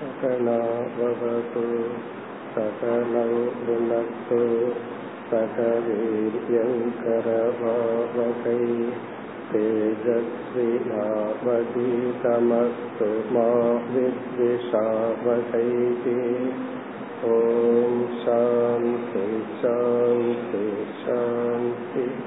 सकलावतु सकलौ भुनक्तु सकवीर्यङ्करभावकै तेजस्विनावधीतमस्तु मा विद्विषावकैः ॐ शान्ति शान्ति शान्तिः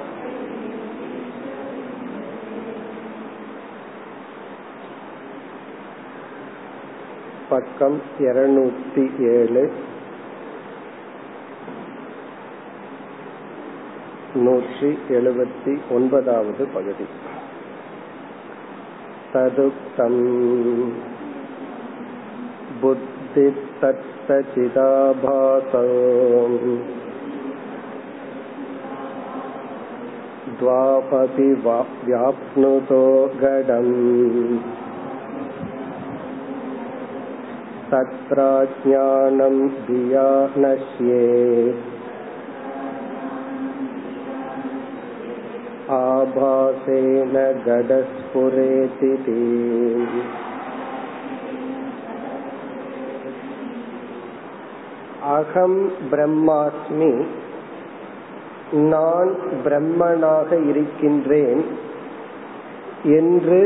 பக்கம் இருநூத்தி ஏழு நூற்றி எழுபத்தி ஒன்பதாவது பகுதி ததுக்தம் புத்தி தத்தச்சிதாபாசம் द्वापपि व्याप्नुतो गडम् तत्राज्ञानं धिया नश्येत् आभासेन गडस्फुरेति அகம் பிரம்மாஸ்மி நான் பிரம்மனாக இருக்கின்றேன் என்று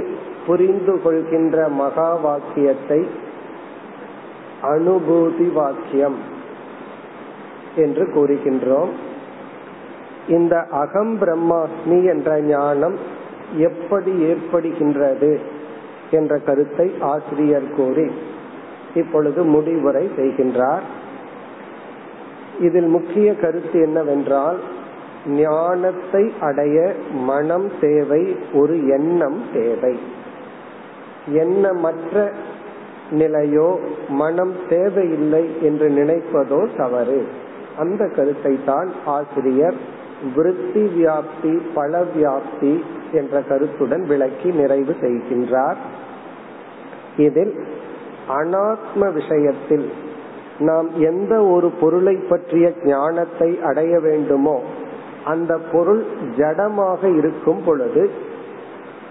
புரிந்து கொள்கின்ற மகா வாக்கியத்தை அனுபூதி வாக்கியம் என்று கூறுகின்றோம். இந்த அகம் பிரம்மாஸ்மி என்ற ஞானம் எப்படி ஏற்படுகின்றது என்ற கருத்தை ஆசிரியர் கூறி இப்பொழுது முடிவுரை செய்கின்றார். இதில் முக்கிய கருத்து என்னவென்றால் ஞானத்தை அடைய மனம் தேவை ஒரு எண்ணம் தேவை. எண்ணமற்ற நிலையோ மனம் தேவையில்லை என்று நினைப்பதோ தவறு. அந்த கருத்தை தான் ஆசிரியர் விருத்தி வியாப்தி பல வியாப்தி என்ற கருத்துடன் விளக்கி நிறைவு செய்கின்றார். இதில் அனாத்ம விஷயத்தில் நாம் எந்த ஒரு பொருளை பற்றிய ஞானத்தை அடைய வேண்டுமோ அந்த பொருள் ஜடமாக இருக்கும் பொழுது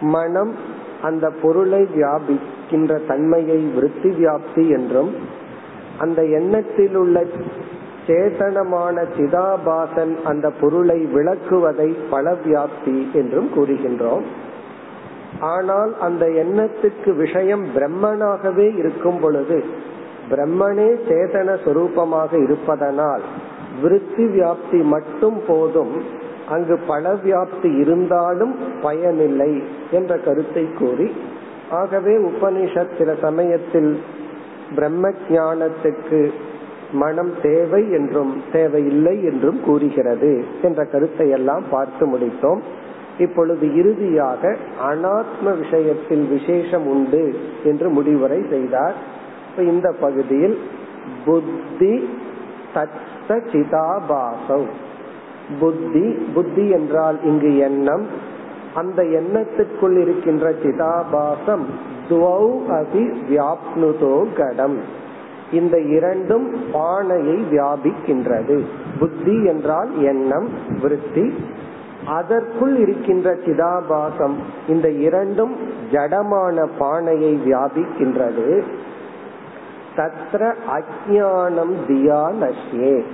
மனம் அந்த பொருளை வியாபி இருக்கின்ற தன்மையை விருத்தி வியாப்தி என்றும் அந்த எண்ணத்தில் உள்ள சேதனமான சிதாபாசன் அந்த பொருளை விளக்குவதை பல வியாப்தி என்றும் கூறுகின்றோம். ஆனால் அந்த எண்ணத்துக்கு விஷயம் பிரம்மனாகவே இருக்கும் பொழுது பிரம்மனே சேதன சொரூபமாக இருப்பதனால் விருத்தி வியாப்தி மட்டும் போதும் அங்கு பல வியாப்தி இருந்தாலும் பயனில்லை என்ற கருத்தை கூறி ஆகவே உபனிஷத் சில சமயத்தில் பிரம்ம ஞானத்துக்கு மனம் தேவை என்றும் தேவையில்லை என்றும் கூறுகிறது என்ற கருத்தை எல்லாம் பார்த்து முடித்தோம். இப்பொழுது இறுதியாக அனாத்ம விஷயத்தில் விசேஷம் உண்டு என்று முடிவுரை செய்தார். இந்த பகுதியில் புத்தி தத்த சிதாபாசம். புத்தி புத்தி என்றால் இங்கு எண்ணம் அந்த எண்ணத்துக்குள் இருக்கின்ற சிதாபாசம் துவௌ அபி வியாப்னுதோ கடம். இந்த இரண்டும் பானையை வியாபிக்கின்றது. புத்தி என்றால் எண்ணம் விருத்தி. அதற்குள் இருக்கின்ற சிதாபாசம் இந்த இரண்டும் ஜடமான பானையை வியாபிக்கின்றது. தத்ர அஜானம் தியா நஷ்யே.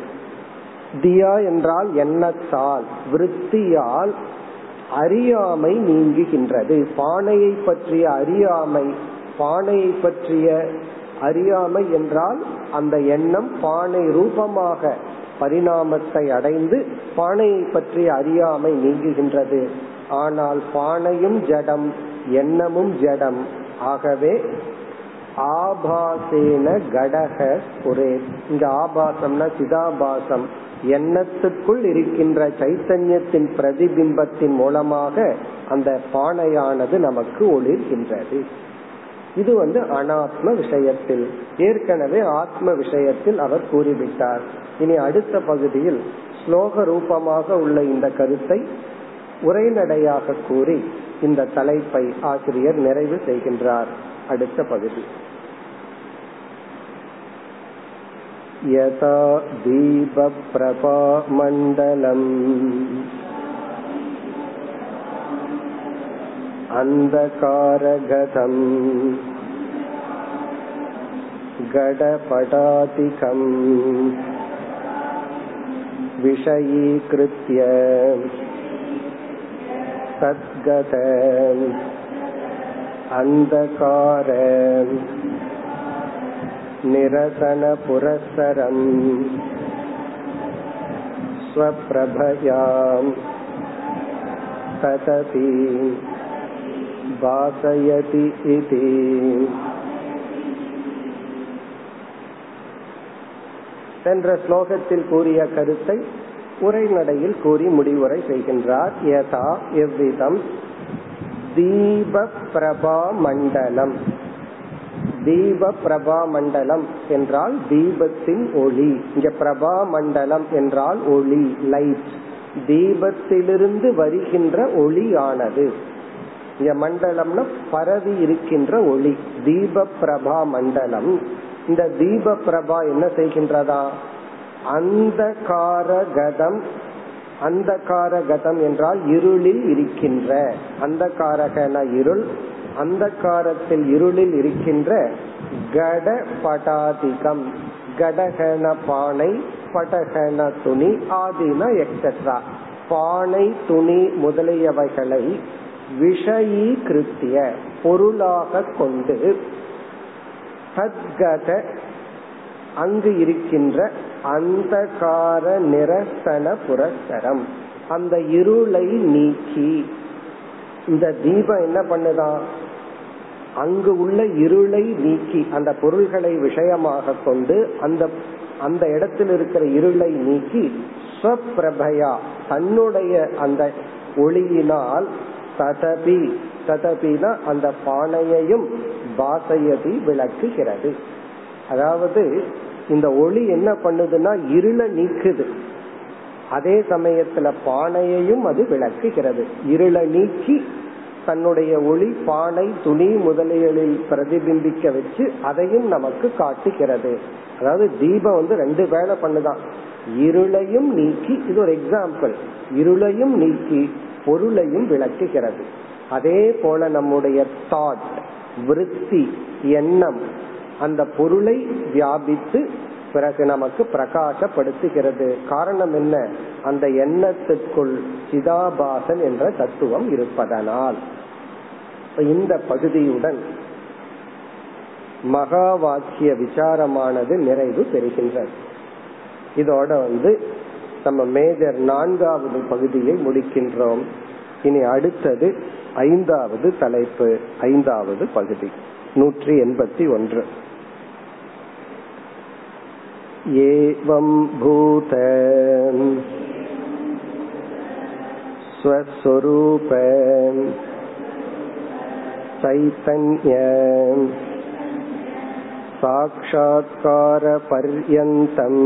தியா என்றால் எண்ணத்தால் விருத்தியால் அறியாமை நீங்குகின்றது. பானையை பற்றிய அறியாமை பானையை பற்றிய அறியாமை என்றால் அந்த எண்ணம் பானை ரூபமாக பரிணாமத்தை அடைந்து பானையை பற்றிய அறியாமை நீங்குகின்றது. ஆனால் பானையும் ஜடம் எண்ணமும் ஜடம். ஆகவே ஆபாசேன கடக புரே இங்க ஆபாசம்னா சிதாபாசம். எண்ணத்துக்குள் இருக்கின்ற சைத்தன்யத்தின் பிரதிபிம்பத்தின் மூலமாக அந்த பானையானது நமக்கு ஒளிர்கின்றது. இது வந்து அனாத்ம விஷயத்தில் ஏற்கனவே ஆத்ம விஷயத்தில் அவர் கூறிவிட்டார். இனி அடுத்த பகுதியில் ஸ்லோக ரூபமாக உள்ள இந்த கருத்தை உரைநடையாக கூறி இந்த தலைப்பை ஆசிரியர் நிறைவு செய்கின்றார். அடுத்த பகுதி. यथा दीपप्रभामण्डलम् अन्धकारगतम् गडपटातिकम् विषयीकृत्य तद्गत अन्धकार निरसनपुरःसरम् स्वप्रभयाम् ततति भासयति इति சென்ற ஸ்லோகத்தில் கூறிய கருத்தை உரைநடையில் கூறி முடிவுரை செய்கின்றார் யதா எவ்விதம் தீப பிரபா மண்டலம் தீப பிரபா மண்டலம் என்றால் தீபத்தின் ஒளி. இங்க பிரபா மண்டலம் என்றால் ஒளி லைட் தீபத்திலிருந்து வருகின்ற ஒளியானது. இங்க மண்டலம்னா பரவி இருக்கின்ற ஒளி தீப பிரபா மண்டலம் இந்த தீப பிரபா என்ன செய்கின்றதா? அந்த காரகதம் அந்த காரகதம் என்றால் இருளில் இருக்கின்ற. அந்த காரகன இருள் அந்த காரத்தில் இருளில் இருக்கின்ற கட படாதிகம் கடகன பானை படகன துணி ஆதின எக்ஸெட்ரா பானை துணி முதலியவைகளை விஷயீகிருத்திய பொருளாக கொண்டு தத்கத அங்கு இருக்கின்ற அந்தகார நிரசன புரஸ்தரம். அந்த இருளை நீக்கி இந்த தீபம் என்ன பண்ணுதான்? அங்கு உள்ள இருளை நீக்கி அந்த பொருள்களை விஷயமாக கொண்டு அந்த அந்த இடத்தில் இருக்கிற இருளை நீக்கி ஸ்வப்பிரபயா தன்னுடைய அந்த ஒளியினால் ததபி ததபினா அந்த பானையையும் பாசையதி விளக்குகிறது. அதாவது இந்த ஒளி என்ன பண்ணுதுன்னா இருளை நீக்குது. அதே சமயத்துல பானையையும் அது விளக்குகிறது. இருளை நீக்கி தன்னுடைய ஒளி பானை துணி முதலியலில் பிரதிபிம்பிக்க வச்சு அதையும் நமக்கு காட்டுகிறது. அதாவது தீபம் வந்து ரெண்டு வேலை பண்ணுதான். இருளையும் நீக்கி இது ஒரு எக்ஸாம்பிள் இருளையும் நீக்கி பொருளையும் விளக்குகிறது. அதே போல நம்முடைய தாட் விருத்தி எண்ணம் அந்த பொருளை வியாபித்து பிறகு நமக்கு பிரகாசப்படுத்துகிறது. காரணம் என்ன? அந்த எண்ணத்துக்குள் சிதாபாசன் என்ற தத்துவம் இருப்பதனால். இந்த பகுதியுடன் மகா வாக்கிய விசாரமானது நிறைவு பெறுகின்றது. இதோட வந்து நம்ம மேஜர் நான்காவது பகுதியை முடிக்கின்றோம். இனி அடுத்தது ஐந்தாவது தலைப்பு ஐந்தாவது பகுதி நூற்றி எண்பத்தி ஒன்று. एवम् भूत स्वस्वरूप चैतन्य साक्षात्कारपर्यन्तम्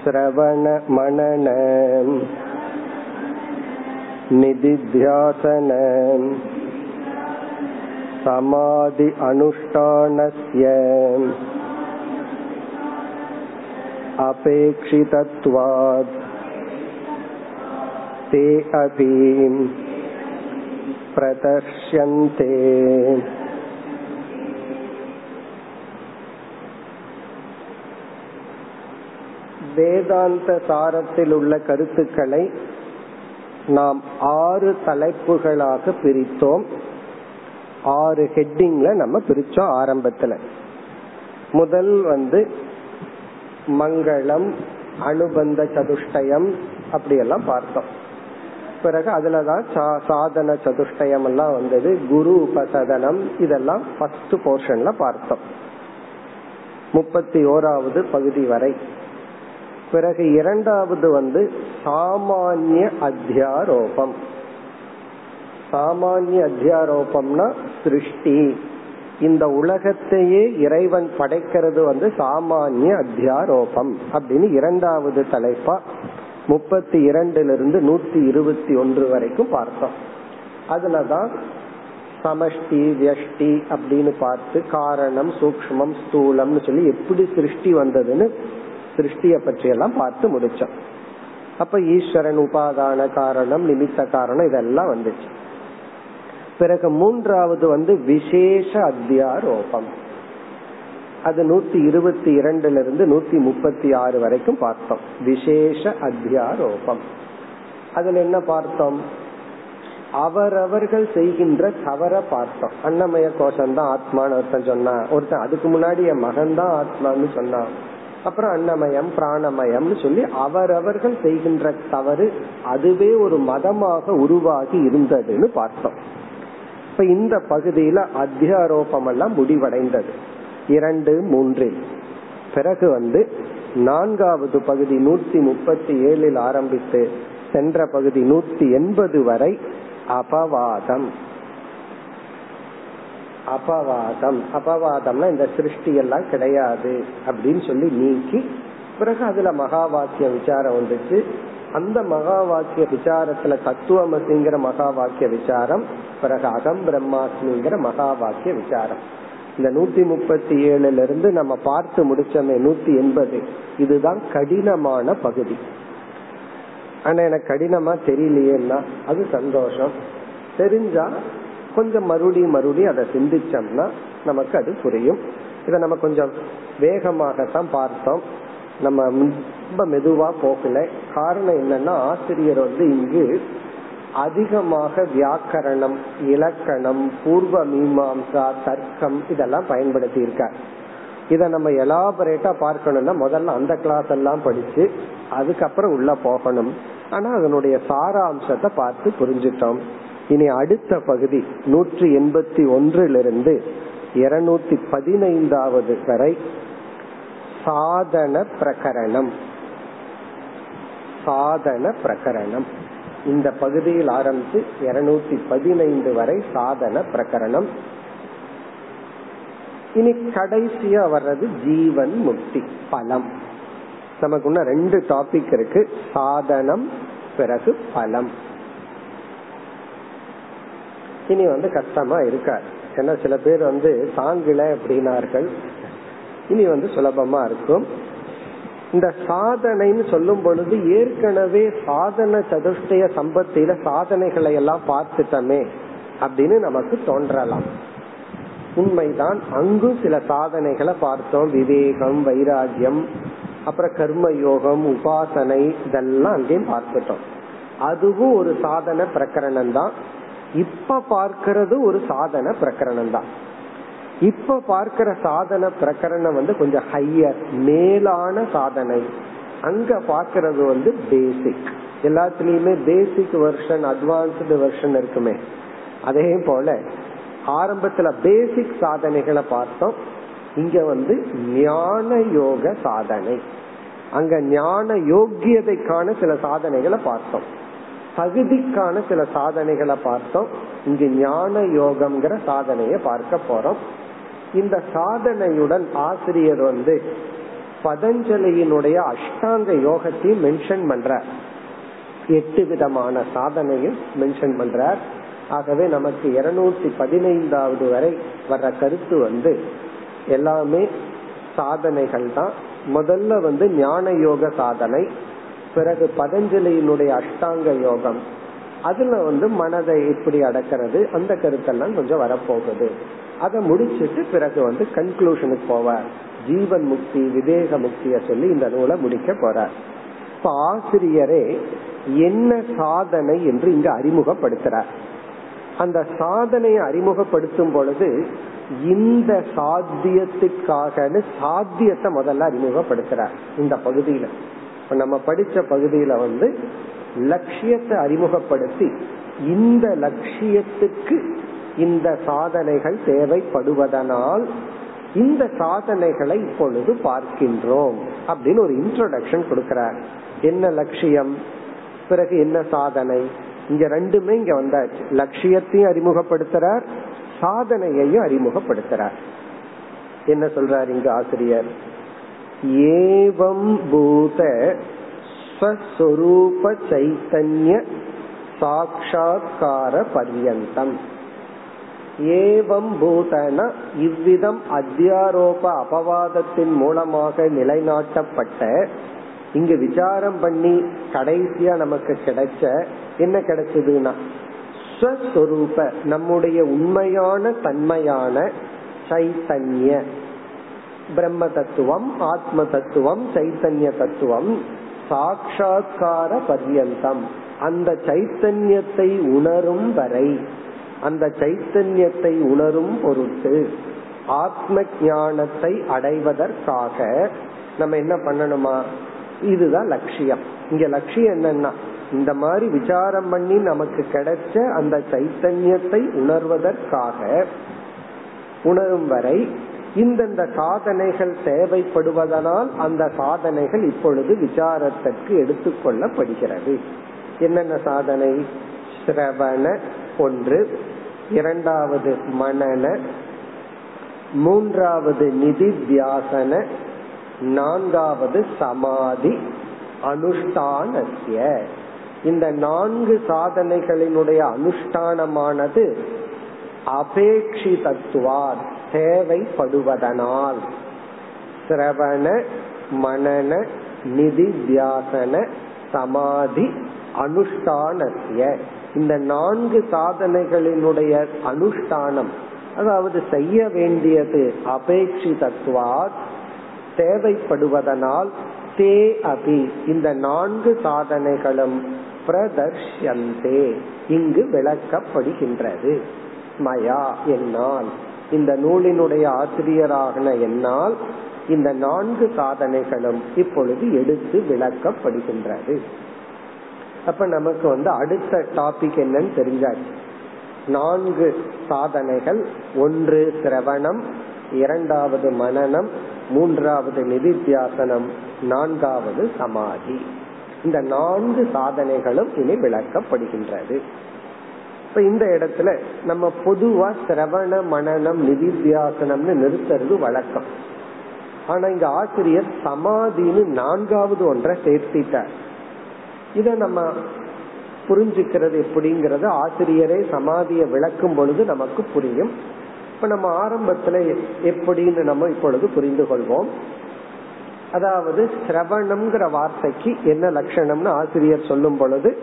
श्रवणमनन निदिध्यासनम् समाधि अनुष्ठानस्य अपेक्षितत्वात् ते अपि प्रदर्श्यन्ते வேதாந்த சாரத்தில் உள்ள கருத்துக்களை நாம் ஆறு தலைப்புகளாக பிரித்தோம் ஆறு ஹெட்டிங்ல நம்ம பிரிச்சோம் ஆரம்பத்துல. முதல் வந்து மங்களம் அனுபந்த சதுஷ்டயம் அப்படியெல்லாம் பார்த்தோம். பிறகு அதுலதான் சாதன சதுஷ்டயம் எல்லாம் வந்தது. குரு உபசதனம் இதெல்லாம் ஃபர்ஸ்ட் போர்ஷன்ல பார்த்தோம். முப்பத்தி ஓராவது பகுதி வரை. பிறகு இரண்டாவது வந்து சாமானிய அத்தியாரோபம். சாமானிய அத்தியாரோபம்னா சிருஷ்டி. இந்த உலகத்தையே இறைவன் படைக்கிறது வந்து சாமானிய அத்தியாரோபம் அப்படின்னு இரண்டாவது தலைப்பா முப்பத்தி இரண்டுல இருந்து நூத்தி இருபத்தி ஒன்று வரைக்கும் பார்த்தோம். அதுலதான் சமஷ்டி வியஷ்டி அப்படின்னு பார்த்து காரணம் சூக்மம் ஸ்தூலம்னு சொல்லி எப்படி சிருஷ்டி வந்ததுன்னு சிருஷ்டிய பற்றி எல்லாம் பார்த்து முடிச்சோம். அப்ப ஈஸ்வரன் உபாதான காரணம் நிமித்த காரணம் இதெல்லாம் வந்துச்சு. பிறகு மூன்றாவது வந்து விசேஷ அத்தியாரோபம். அது நூத்தி இருபத்தி இரண்டுல இருந்து நூத்தி முப்பத்தி ஆறு வரைக்கும் பார்த்தோம். விசேஷ அத்தியாரோபம். அதுல என்ன பார்த்தோம்? அவரவர்கள் செய்கின்ற தவற பார்த்தோம். அன்னமய கோஷம் தான் ஆத்மான்னு ஒருத்தன் சொன்னா ஒருத்தன் அதுக்கு முன்னாடி என் மகன் தான் ஆத்மான்னு சொன்னான். அப்புறம் அன்னமயம் பிராணமயம்னு சொல்லி அவரவர்கள் செய்கின்ற தவறு அதுவே ஒரு மதமாக உருவாகி இருந்ததுன்னு பார்த்தோம். இப்ப இந்த பகுதியில அத்தியாரோபம் எல்லாம் முடிவடைந்தது. இரண்டு மூன்றில். பிறகு வந்து நான்காவது பகுதி நூத்தி முப்பத்தி ஏழில் ஆரம்பித்து சென்ற பகுதி நூத்தி எண்பது வரை அபவாதம். அபவாதம். அபவாதம்னா இந்த சிருஷ்டி எல்லாம் கிடையாது அப்படின்னு சொல்லி நீக்கி பிறகு அதுல மகா வாக்கிய விசாரம் வந்துச்சு. அந்த மகா வாக்கிய விசாரத்துல தத்துவமசிங்கிற மகா வாக்கிய விசாரம் பிறகு அகம் பிரம்மாஸ்மிங்கிற மகா வாக்கிய விசாரம். இந்த நூத்தி முப்பத்தி ஏழுல இருந்து நம்ம பார்த்து முடிச்சோமே நூத்தி எண்பது. இதுதான் கடினமான பகுதி. ஆனா எனக்கு கடினமா தெரியலையேன்னா அது சந்தோஷம். தெரிஞ்சா கொஞ்சம் மறுபடியும் மறுபடியும் அதை சிந்திச்சோம்னா நமக்கு அது புரியும். இதை நம்ம கொஞ்சம் வேகமாகத்தான் பார்த்தோம். நம்ம ரொம்ப மெதுவா போகல. காரணம் என்னன்னா ஆசிரியர் வந்து இங்கு அதிகமாக வியாக்கரணம் இலக்கணம் பூர்வ மீமாம்சா தர்க்கம் இதெல்லாம் பயன்படுத்தி இருக்கார் இத நம்ம எலாபரேட்டா பார்க்கணும்னா முதல்ல அந்த கிளாஸ் எல்லாம் படிச்சு அதுக்கப்புறம் உள்ள போகணும். ஆனா அதனுடைய சாராம்சத்தை பார்த்து புரிஞ்சிட்டோம் இனி அடுத்த பகுதி நூற்றி எண்பத்தி ஒன்றிலிருந்து இருநூத்தி பதினைந்தாவது வரை சாதன பிரகரணம். சாதன பிரகரணம். இந்த பகுதியில் ஆரம்பித்து இருநூத்தி பதினைந்து வரை சாதன பிரகரணம். இனி கடைசியா வர்றது ஜீவன் முக்தி பலம். நமக்கு இன்னும் ரெண்டு டாபிக் இருக்கு. சாதனம் பிறகு பலம். இனி வந்து கஷ்டமா இருக்காது ஏன்னா சில பேர் வந்து தாங்கல அப்படின்னார்கள். இனி வந்து சுலபமா இருக்கும். இந்த சாதனைன்னு சொல்லும் பொழுது ஏற்கனவே சாதன சதுஷ்டய சம்பத்தில சாதனைகளை எல்லாம் பார்த்துட்டமே அப்படின்னு நமக்கு தோன்றலாம். உண்மைதான் அங்கும் சில சாதனைகளை பார்த்தோம். விவேகம் வைராகியம் அப்புறம் கர்ம யோகம் உபாசனை இதெல்லாம் அங்கேயும் பார்த்துட்டோம். அதுவும் ஒரு சாதன பிரகரணம் தான் இப்ப பார்க்கிறது ஒரு சாதன பிரகரணம் தான் இப்ப பார்க்கிற சாதன பிரகரணம் வந்து கொஞ்சம் ஹையர் மேலான சாதனை. அங்க பார்க்கறது வந்து பேசிக் எல்லாத்துலயுமே பேசிக் வெர்ஷன் அட்வான்ஸ்டு வெர்ஷன் இருக்குமே. அதே போல ஆரம்பத்துல பேசிக் சாதனைகளை பார்த்தோம். இங்க வந்து ஞான யோக சாதனை. அங்க ஞான யோக்கியதைக்கான சில சாதனைகளை பார்த்தோம். தகுதிக்கான சில சாதனைகளை பார்த்தோம். இங்கு ஞான யோகம்ங்கிற சாதனையை பார்க்க போறோம். இந்த சாதனையுடன் ஆசிரியர் வந்து பதஞ்சலியினுடைய அஷ்டாங்க யோகத்தையும் மென்ஷன் பண்றார். எட்டு விதமான சாதனையும் மென்ஷன் பண்றார். ஆகவே நமக்கு இருநூத்தி பதினைந்தாவது வரை வர்ற கருத்து வந்து எல்லாமே சாதனைகள் தான். முதல்ல வந்து ஞான யோக சாதனை பிறகு பதஞ்சலியினுடைய அஷ்டாங்க யோகம் அதுல வந்து மனதை எப்படி அடக்கிறது அந்த கருத்தெல்லாம் கொஞ்சம் வரப்போகுது. அதை முடிச்சிட்டு பிறகு வந்து கன்க்ளூஷனுக்கு போவார். ஜீவன் முக்தி விவேக முக்திய சொல்லி இந்த நூலை முடிக்க போறார். இப்ப ஆசிரியரே என்ன சாதனை என்று இங்க அறிமுகப்படுத்துறார். அந்த சாதனையை அறிமுகப்படுத்தும் பொழுது இந்த சாத்தியத்துக்காக சாத்தியத்தை முதல்ல அறிமுகப்படுத்துறார். இந்த பகுதியில. இப்ப நம்ம படிச்ச பகுதியில வந்து லட்சியத்தை அறிமுகப்படுத்தி இந்த லட்சியத்துக்கு இந்த சாதனைகள் தேவைப்படுவதனால் இந்த சாதனைகளை இப்பொழுது பார்க்கின்றோம் அப்படின்னு ஒரு இன்ட்ரோடக்ஷன் கொடுக்கிறார். என்ன லட்சியம்? பிறகு என்ன சாதனை? இங்க ரெண்டுமே இங்க வந்தாச்சு. லட்சியத்தையும் அறிமுகப்படுத்துறார் சாதனையையும் அறிமுகப்படுத்துறார். என்ன சொல்றார் இங்க ஆசிரியர்? ஏவம் பூத ஸ்வஸ்வரூப சைத்தன்ய சாட்சா்கார பர்யந்தம் ஏவம் பூதன இவ்விதம் அத்தியாரோப அபவாதத்தின் மூலமாக நிலைநாட்டப்பட்ட இங்கு விசாரம் பண்ணி கடைசியா நமக்கு கிடைச்ச என்ன கிடைச்சதுன்னா ஸ்வஸ்வரூப நம்முடைய உண்மையான தன்மையான சைத்தன்ய. பிரம்ம தத்துவம் ஆத்ம தத்துவம் சைத்தன்ய தத்துவம். சாட்சா்கார பர்யந்தம் அந்த சைத்தன்யத்தை உணரும் வரை அந்த சைத்தன்யத்தை உணரும் பொருட்டு ஆத்ம ஞானத்தை அடைவதற்காக நம்ம என்ன பண்ணணுமா? இதுதான் லட்சியம். இங்க லட்சியம் என்னன்னா இந்த மாதிரி விசாரம் பண்ணி நமக்கு கிடைச்ச அந்த சைத்தன்யத்தை உணர்வதற்காக உணரும் வரை இந்தந்த சாதனைகள் தேவைப்படுவதனால் அந்த சாதனைகள் இப்பொழுது விசாரத்திற்கு எடுத்துக்கொள்ளப்படுகிறது என்னென்ன சாதனை? சிரவண ஒன்று இரண்டாவது மனன மூன்றாவது நிதி தியாசன நான்காவது சமாதி அனுஷ்டானசிய இந்த நான்கு சாதனைகளினுடைய அனுஷ்டானமானது அபேட்சிதத்துவார் தேவைப்படுவதனால் சிரவண மனன நிதி தியாசன சமாதி அனுஷ்டானத்திய. இந்த நான்கு சாதனைகளினுடைய அனுஷ்டானம் அதாவது செய்ய வேண்டியது அபேட்சிதத்துவார் தேவைப்படுவதனால் தே அபி. இந்த நான்கு சாதனைகளும் பிரதர்ஷந்தே இங்கு விளக்கப்படுகின்றது. மயா என்னால். இந்த நூலினுடைய ஆசிரியராகன என்னால் இந்த நான்கு சாதனைகளும் இப்பொழுது எடுத்து விளக்கப்படுகின்றது. அப்ப நமக்கு வந்து அடுத்த டாபிக் என்னன்னு தெரிஞ்சாச்சு. நான்கு சாதனைகள் ஒன்று சிரவணம் இரண்டாவது மனநம் மூன்றாவது நிதித்தியாசனம் நான்காவது சமாதி. இந்த நான்கு சாதனைகளும் இனி விளக்கப்படுகின்றது. இப்ப இந்த இடத்துல நம்ம பொதுவா சிரவண மனநம் நிதித்தியாசனம்னு நிறுத்துறது வழக்கம். ஆனா இங்க ஆசிரியர் சமாதின்னு நான்காவது ஒன்றை சேர்த்திட்டார். இத நம்ம புரிஞ்சுக்கிறது எப்படிங்கறது ஆசிரியரே சமாதிய விளக்கும் பொழுது நமக்கு புரியும். இப்ப நம்ம ஆரம்பத்துல எப்படின்னு நம்ம இப்பொழுது புரிந்து கொள்வோம். அதாவது சிரவணம்ங்கிற வார்த்தைக்கு என்ன லட்சணம்னு ஆசிரியர் சொல்லும் பொழுது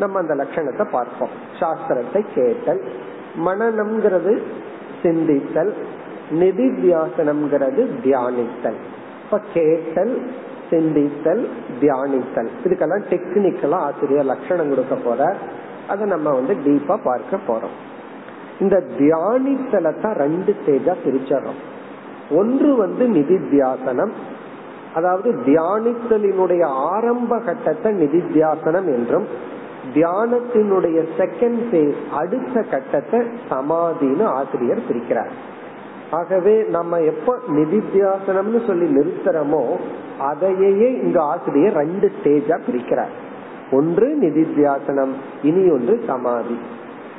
நம்ம அந்த லட்சணத்தை பார்ப்போம். சாஸ்திரத்தை கேட்டல் மனநம்ங்கிறது சிந்தித்தல் நிதி தியாசனம்ங்கிறது தியானித்தல். இப்ப கேட்டல் சிந்தித்தல் தியானித்தல். இதுக்கெல்லாம் டெக்னிக்கலா ஆசிரியர் லட்சணம் கொடுக்க போற அதை நம்ம வந்து டீப்பா பார்க்க போறோம். இந்த தியானித்தலை தான் ரெண்டு ஸ்டேஜா பிரிச்சறோம் ஒன்று வந்து நிதி தியாசனம் அதாவது தியானித்தலினுடைய ஆரம்ப கட்டத்தை நிதித்தியாசனம் என்றும் தியானத்தினுடைய செகண்ட் ஃபேஸ் அடுத்த கட்டத்தை சமாதின்னு ஆசிரியர் பிரிக்கிறார். ஆகவே நம்ம எப்ப நிதித்தியாசனம்னு சொல்லி நிறுத்துறோமோ அதையே இங்க ஆசிரியர் ரெண்டு ஸ்டேஜா பிரிக்கிறார். ஒன்று நிதித்தியாசனம் இனி ஒன்று சமாதி.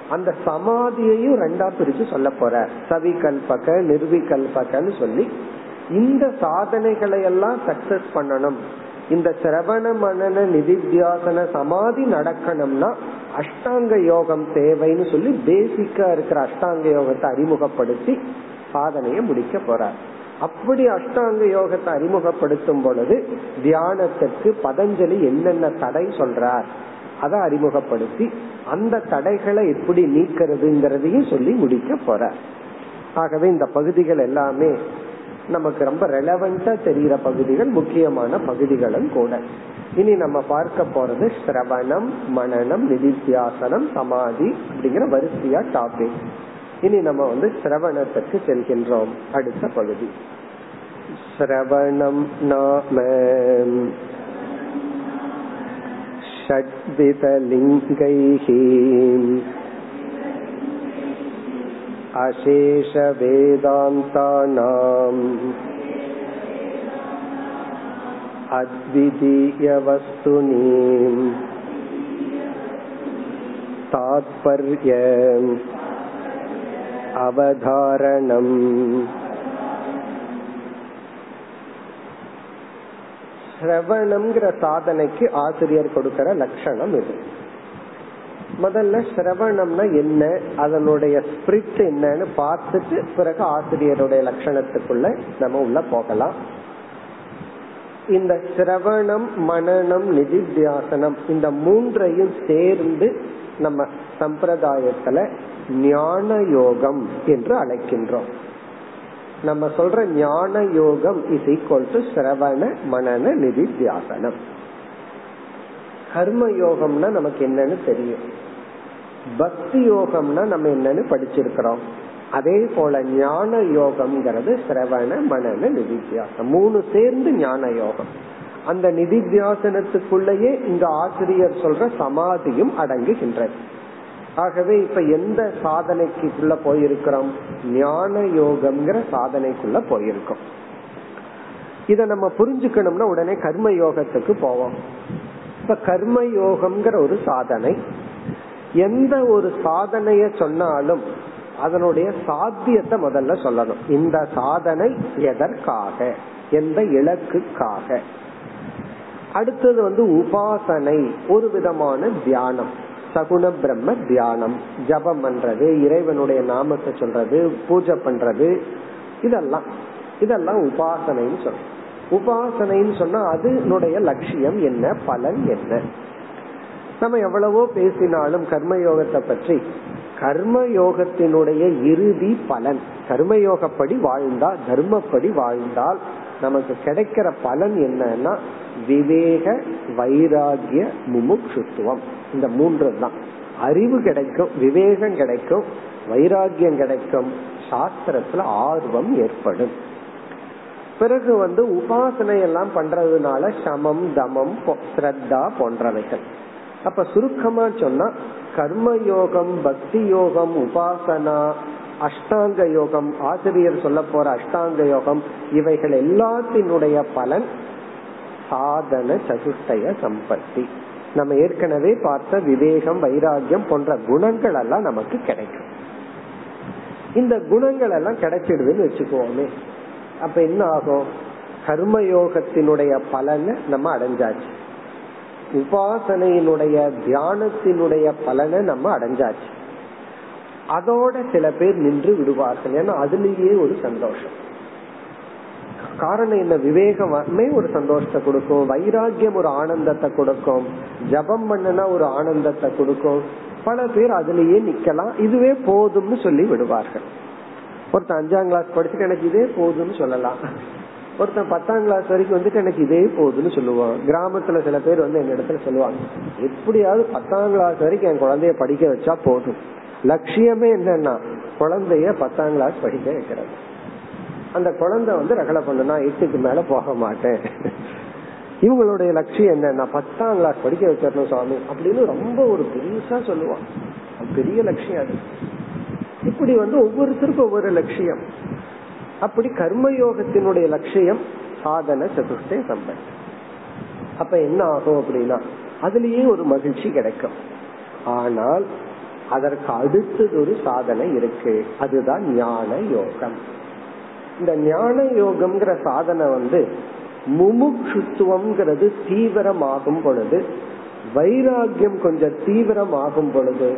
அந்த சமாதியையும் ரெண்டா பிரிச்சு சொல்ல போற. சவிகல்பக நிர்விகல்பகன்னு சொல்லி இந்த சாதனைகளை எல்லாம் சக்சஸ் பண்ணணும். இந்த சிரவண மனன நிதித்தியாசன சமாதி நடக்கணும்னா அஷ்டாங்க யோகம் தேவைன்னு சொல்லி பேசிக்கா இருக்கிற அஷ்டாங்க யோகத்தை அறிமுகப்படுத்தி சாதனையை முடிக்க போறார். அப்படி அஷ்டாங்க யோகத்தை அறிமுகப்படுத்தும் பொழுது தியானத்திற்கு பதஞ்சலி என்னென்ன தடை சொல்றார் அதை அறிமுகப்படுத்தி அந்த தடைகளை எப்படி நீக்கிறதுங்கிறதையும் சொல்லி முடிக்க போற ஆகவே இந்த பகுதிகள் எல்லாமே நமக்கு ரொம்ப ரெலவெண்டா தெரிகிற பகுதிகள் முக்கியமான பகுதிகளும் கூட இனி நம்ம பார்க்க போறது சிரவணம் மனநம் நிதித்தியாசனம் சமாதி அப்படிங்கிற வரிசையா டாபிக் இனி நம்ம வந்து சிரவணத்துக்கு செல்கின்றோம் அடுத்த பகுதி சிரவணம் நாம षड्वितलिङ्गैः अशेषवेदान्तानाम् अद्वितीयवस्तुनि தாத்பர்ய அவதாரணம் சிரவணம்ங்கிற சாதனைக்கு ஆசிரியர் கொடுக்கிற லட்சணம் இது முதல்ல சிரவணம்னா என்ன? அதனுடைய ஸ்பிரிட் என்னன்னு பார்த்துட்டு பிறகு ஆசிரியருடைய லட்சணத்துக்குள்ள நம்ம உள்ள போகலாம். இந்த சிரவணம் மனநம் நிதித்தியாசனம் இந்த மூன்றையும் சேர்ந்து நம்ம சம்பிரதாயத்துல ஞான யோகம் என்று அழைக்கின்றோம். நம்ம சொல்ற ஞான யோகம் இஸ் ஈக்வல் டு சிரவண மனன நிதித்தியாசனம். கர்ம யோகம்னா நமக்கு என்னன்னு தெரியும். பக்தி யோகம்னா நம்ம என்னன்னு படிச்சிருக்கிறோம். அதே போல ஞான யோகம்ங்கிறது சிரவண மனன நிதித்தியாசம். மூணு சேர்ந்து ஞான யோகம். அந்த நிதித்தியாசனத்துக்குள்ளேயே இந்த ஆசிரியர் சொல்ற சமாதியும் அடங்குகின்றது. ஆகவே இப்ப எந்த சாதனைக்குள்ள போயிருக்கிறோம்? ஞான யோகம்ங்கிற சாதனைக்குள்ள போயிருக்கோம். இத நம்ம புரிஞ்சுக்கணும்னா உடனே கர்ம யோகத்துக்கு போவோம். இப்ப கர்ம யோகம்ங்கிற ஒரு சாதனை எந்த ஒரு சாதனைய சொன்னாலும் அதனுடைய சாத்தியத்தை முதல்ல சொல்லணும். இந்த சாதனை எதற்காக? எந்த இலக்குக்காக? அடுத்தது வந்து உபாசனை ஒரு விதமான தியானம். சகுண பிரம்ம தியானம். ஜபம் பண்றது இறைவனுடைய நாமத்தை சொல்றது பூஜை பண்றது இதெல்லாம். இதெல்லாம் உபாசனைன்னு சொல்றோம். உபாசனைன்னு சொன்னா அதனுடைய லட்சியம் என்ன பலன் என்ன? நம்ம எவ்வளவோ பேசினாலும் கர்மயோகத்தை பற்றி. கர்ம யோகத்தினுடைய இறுதி பலன். கர்மயோகப்படி வாழ்ந்தால் தர்மப்படி வாழ்ந்தால் நமக்கு கிடைக்கிற பலன் என்னன்னா விவேக வைராகிய முமுட்சுத்துவம். இந்த மூன்று தான். அறிவு கிடைக்கும் விவேகம் கிடைக்கும் வைராகியம் கிடைக்கும். சாஸ்திரத்துல ஆர்வம் ஏற்படும். பிறகு வந்து உபாசனை எல்லாம் பண்றதுனால சமம் தமம் ஸ்ரத்தா போன்றவைகள். அப்ப சுருக்கமா சொன்னா கர்ம யோகம் பக்தி யோகம் உபாசனா அஷ்டாங்க யோகம் ஆசிரியர் சொல்ல போற அஷ்டாங்க யோகம் இவைகள் எல்லாத்தினுடைய பலன் சாதன சதுஷ்டய சம்பத்தி. நம்ம ஏற்கனவே பார்த்த விவேகம் வைராகியம் போன்ற குணங்கள் எல்லாம் நமக்கு கிடைக்கும். இந்த குணங்கள் எல்லாம் கிடைச்சிடுதுன்னு வச்சுக்கோமே அப்ப என்ன ஆகும்? கர்மயோகத்தினுடைய பலனை நம்ம அடைஞ்சாச்சு. உபாசனையினுடைய தியானத்தினுடைய பலனை நம்ம அடைஞ்சாச்சு. அதோட சில பேர் நின்று விடுவார்கள். ஏன்னா அதுலேயே ஒரு சந்தோஷம். காரணம் என்ன? விவேகமே ஒரு சந்தோஷத்தை கொடுக்கும். வைராகியம் ஒரு ஆனந்தத்தை கொடுக்கும். ஜபம் பண்ணுனா ஒரு ஆனந்தத்தை கொடுக்கும். பல பேர் அதுலயே நிக்கலாம். இதுவே போதும்னு சொல்லி விடுவார்கள். ஒருத்த அஞ்சாம் கிளாஸ் படிச்சுட்டு எனக்கு இதே போதும்னு சொல்லலாம். ஒருத்தன் பத்தாம் கிளாஸ் வரைக்கும் வந்துட்டு எனக்கு இதே போகுதுன்னு சொல்லுவான். கிராமத்துல சில பேர் வந்து எங்க இடத்துல சொல்லுவாங்க. எப்படியாவது பத்தாம் கிளாஸ் வரைக்கும் என் குழந்தைய படிக்க வச்சா போதும். லட்சியமே என்னன்னா குழந்தைய பத்தாம் கிளாஸ் படிக்க வைக்கிறது. அந்த குழந்தை வந்து ரகலை பண்ணுனா எட்டுக்கு மேல போக மாட்டேன். இவங்களுடைய லட்சியம் என்னன்னா பத்தாம் கிளாஸ் படிக்க வச்சிடணும் சுவாமி அப்படின்னு ரொம்ப ஒரு பெருசா சொல்லுவான். பெரிய லட்சியம் அது. இப்படி வந்து ஒவ்வொருத்தருக்கும் ஒவ்வொரு லட்சியம். அப்படி கர்மயோகத்தினுடைய லட்சியம் சாதன சதுஷ்டய சம்பன் அப்ப என்ன ஆகும் அப்படின்னா அதுலயே ஒரு மகிழ்ச்சி கிடைக்கும். ஆனால் அதற்கு அடுத்தது ஒரு சாதனை இருக்கு. அதுதான் ஞான யோகம். இந்த ஞான யோகம்ங்கிற சாதனை வந்து முமுட்சுத்துவம்ங்கிறது தீவிரமாகும் பொழுது வைராகியம் கொஞ்சம் தீவிரமாகும் பொழுது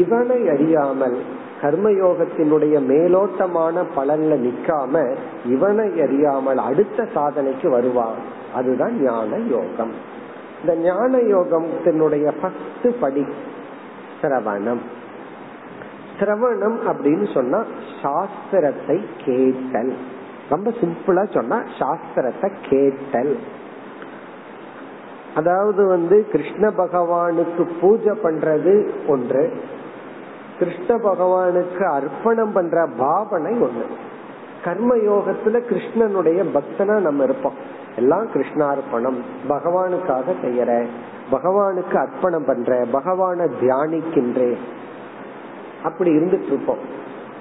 இவனை அறியாமல் கர்மயோகத்தினுடைய மேலோட்டமான பலன்ல நிக்காம இவனை அறியாமல் அடுத்த சாதனைக்கு வருவான். அதுதான் ஞான யோகம். இந்த ஞான யோகத்தினுடைய பத்து படி சிரவணம். சிரவணம் அப்படின்னு சொன்னா சாஸ்திரத்தை கேட்டல். ரொம்ப சிம்பிளா சொன்னா சாஸ்திரத்தை கேட்டல். அதாவது வந்து கிருஷ்ண பகவானுக்கு பூஜை பண்றது ஒன்று. கிருஷ்ண பகவானுக்கு அர்ப்பணம் பண்ற பாவனை ஒண்ணு. கர்ம யோகத்துல கிருஷ்ணனுடைய பக்தனா நம்ம இருப்போம். எல்லாம் கிருஷ்ணார்ப்பணம். பகவானுக்காக செய்யற பகவானுக்கு அர்ப்பணம் பண்ற பகவான தியானிக்கின்றேன் அப்படி இருந்துட்டு இருப்போம்.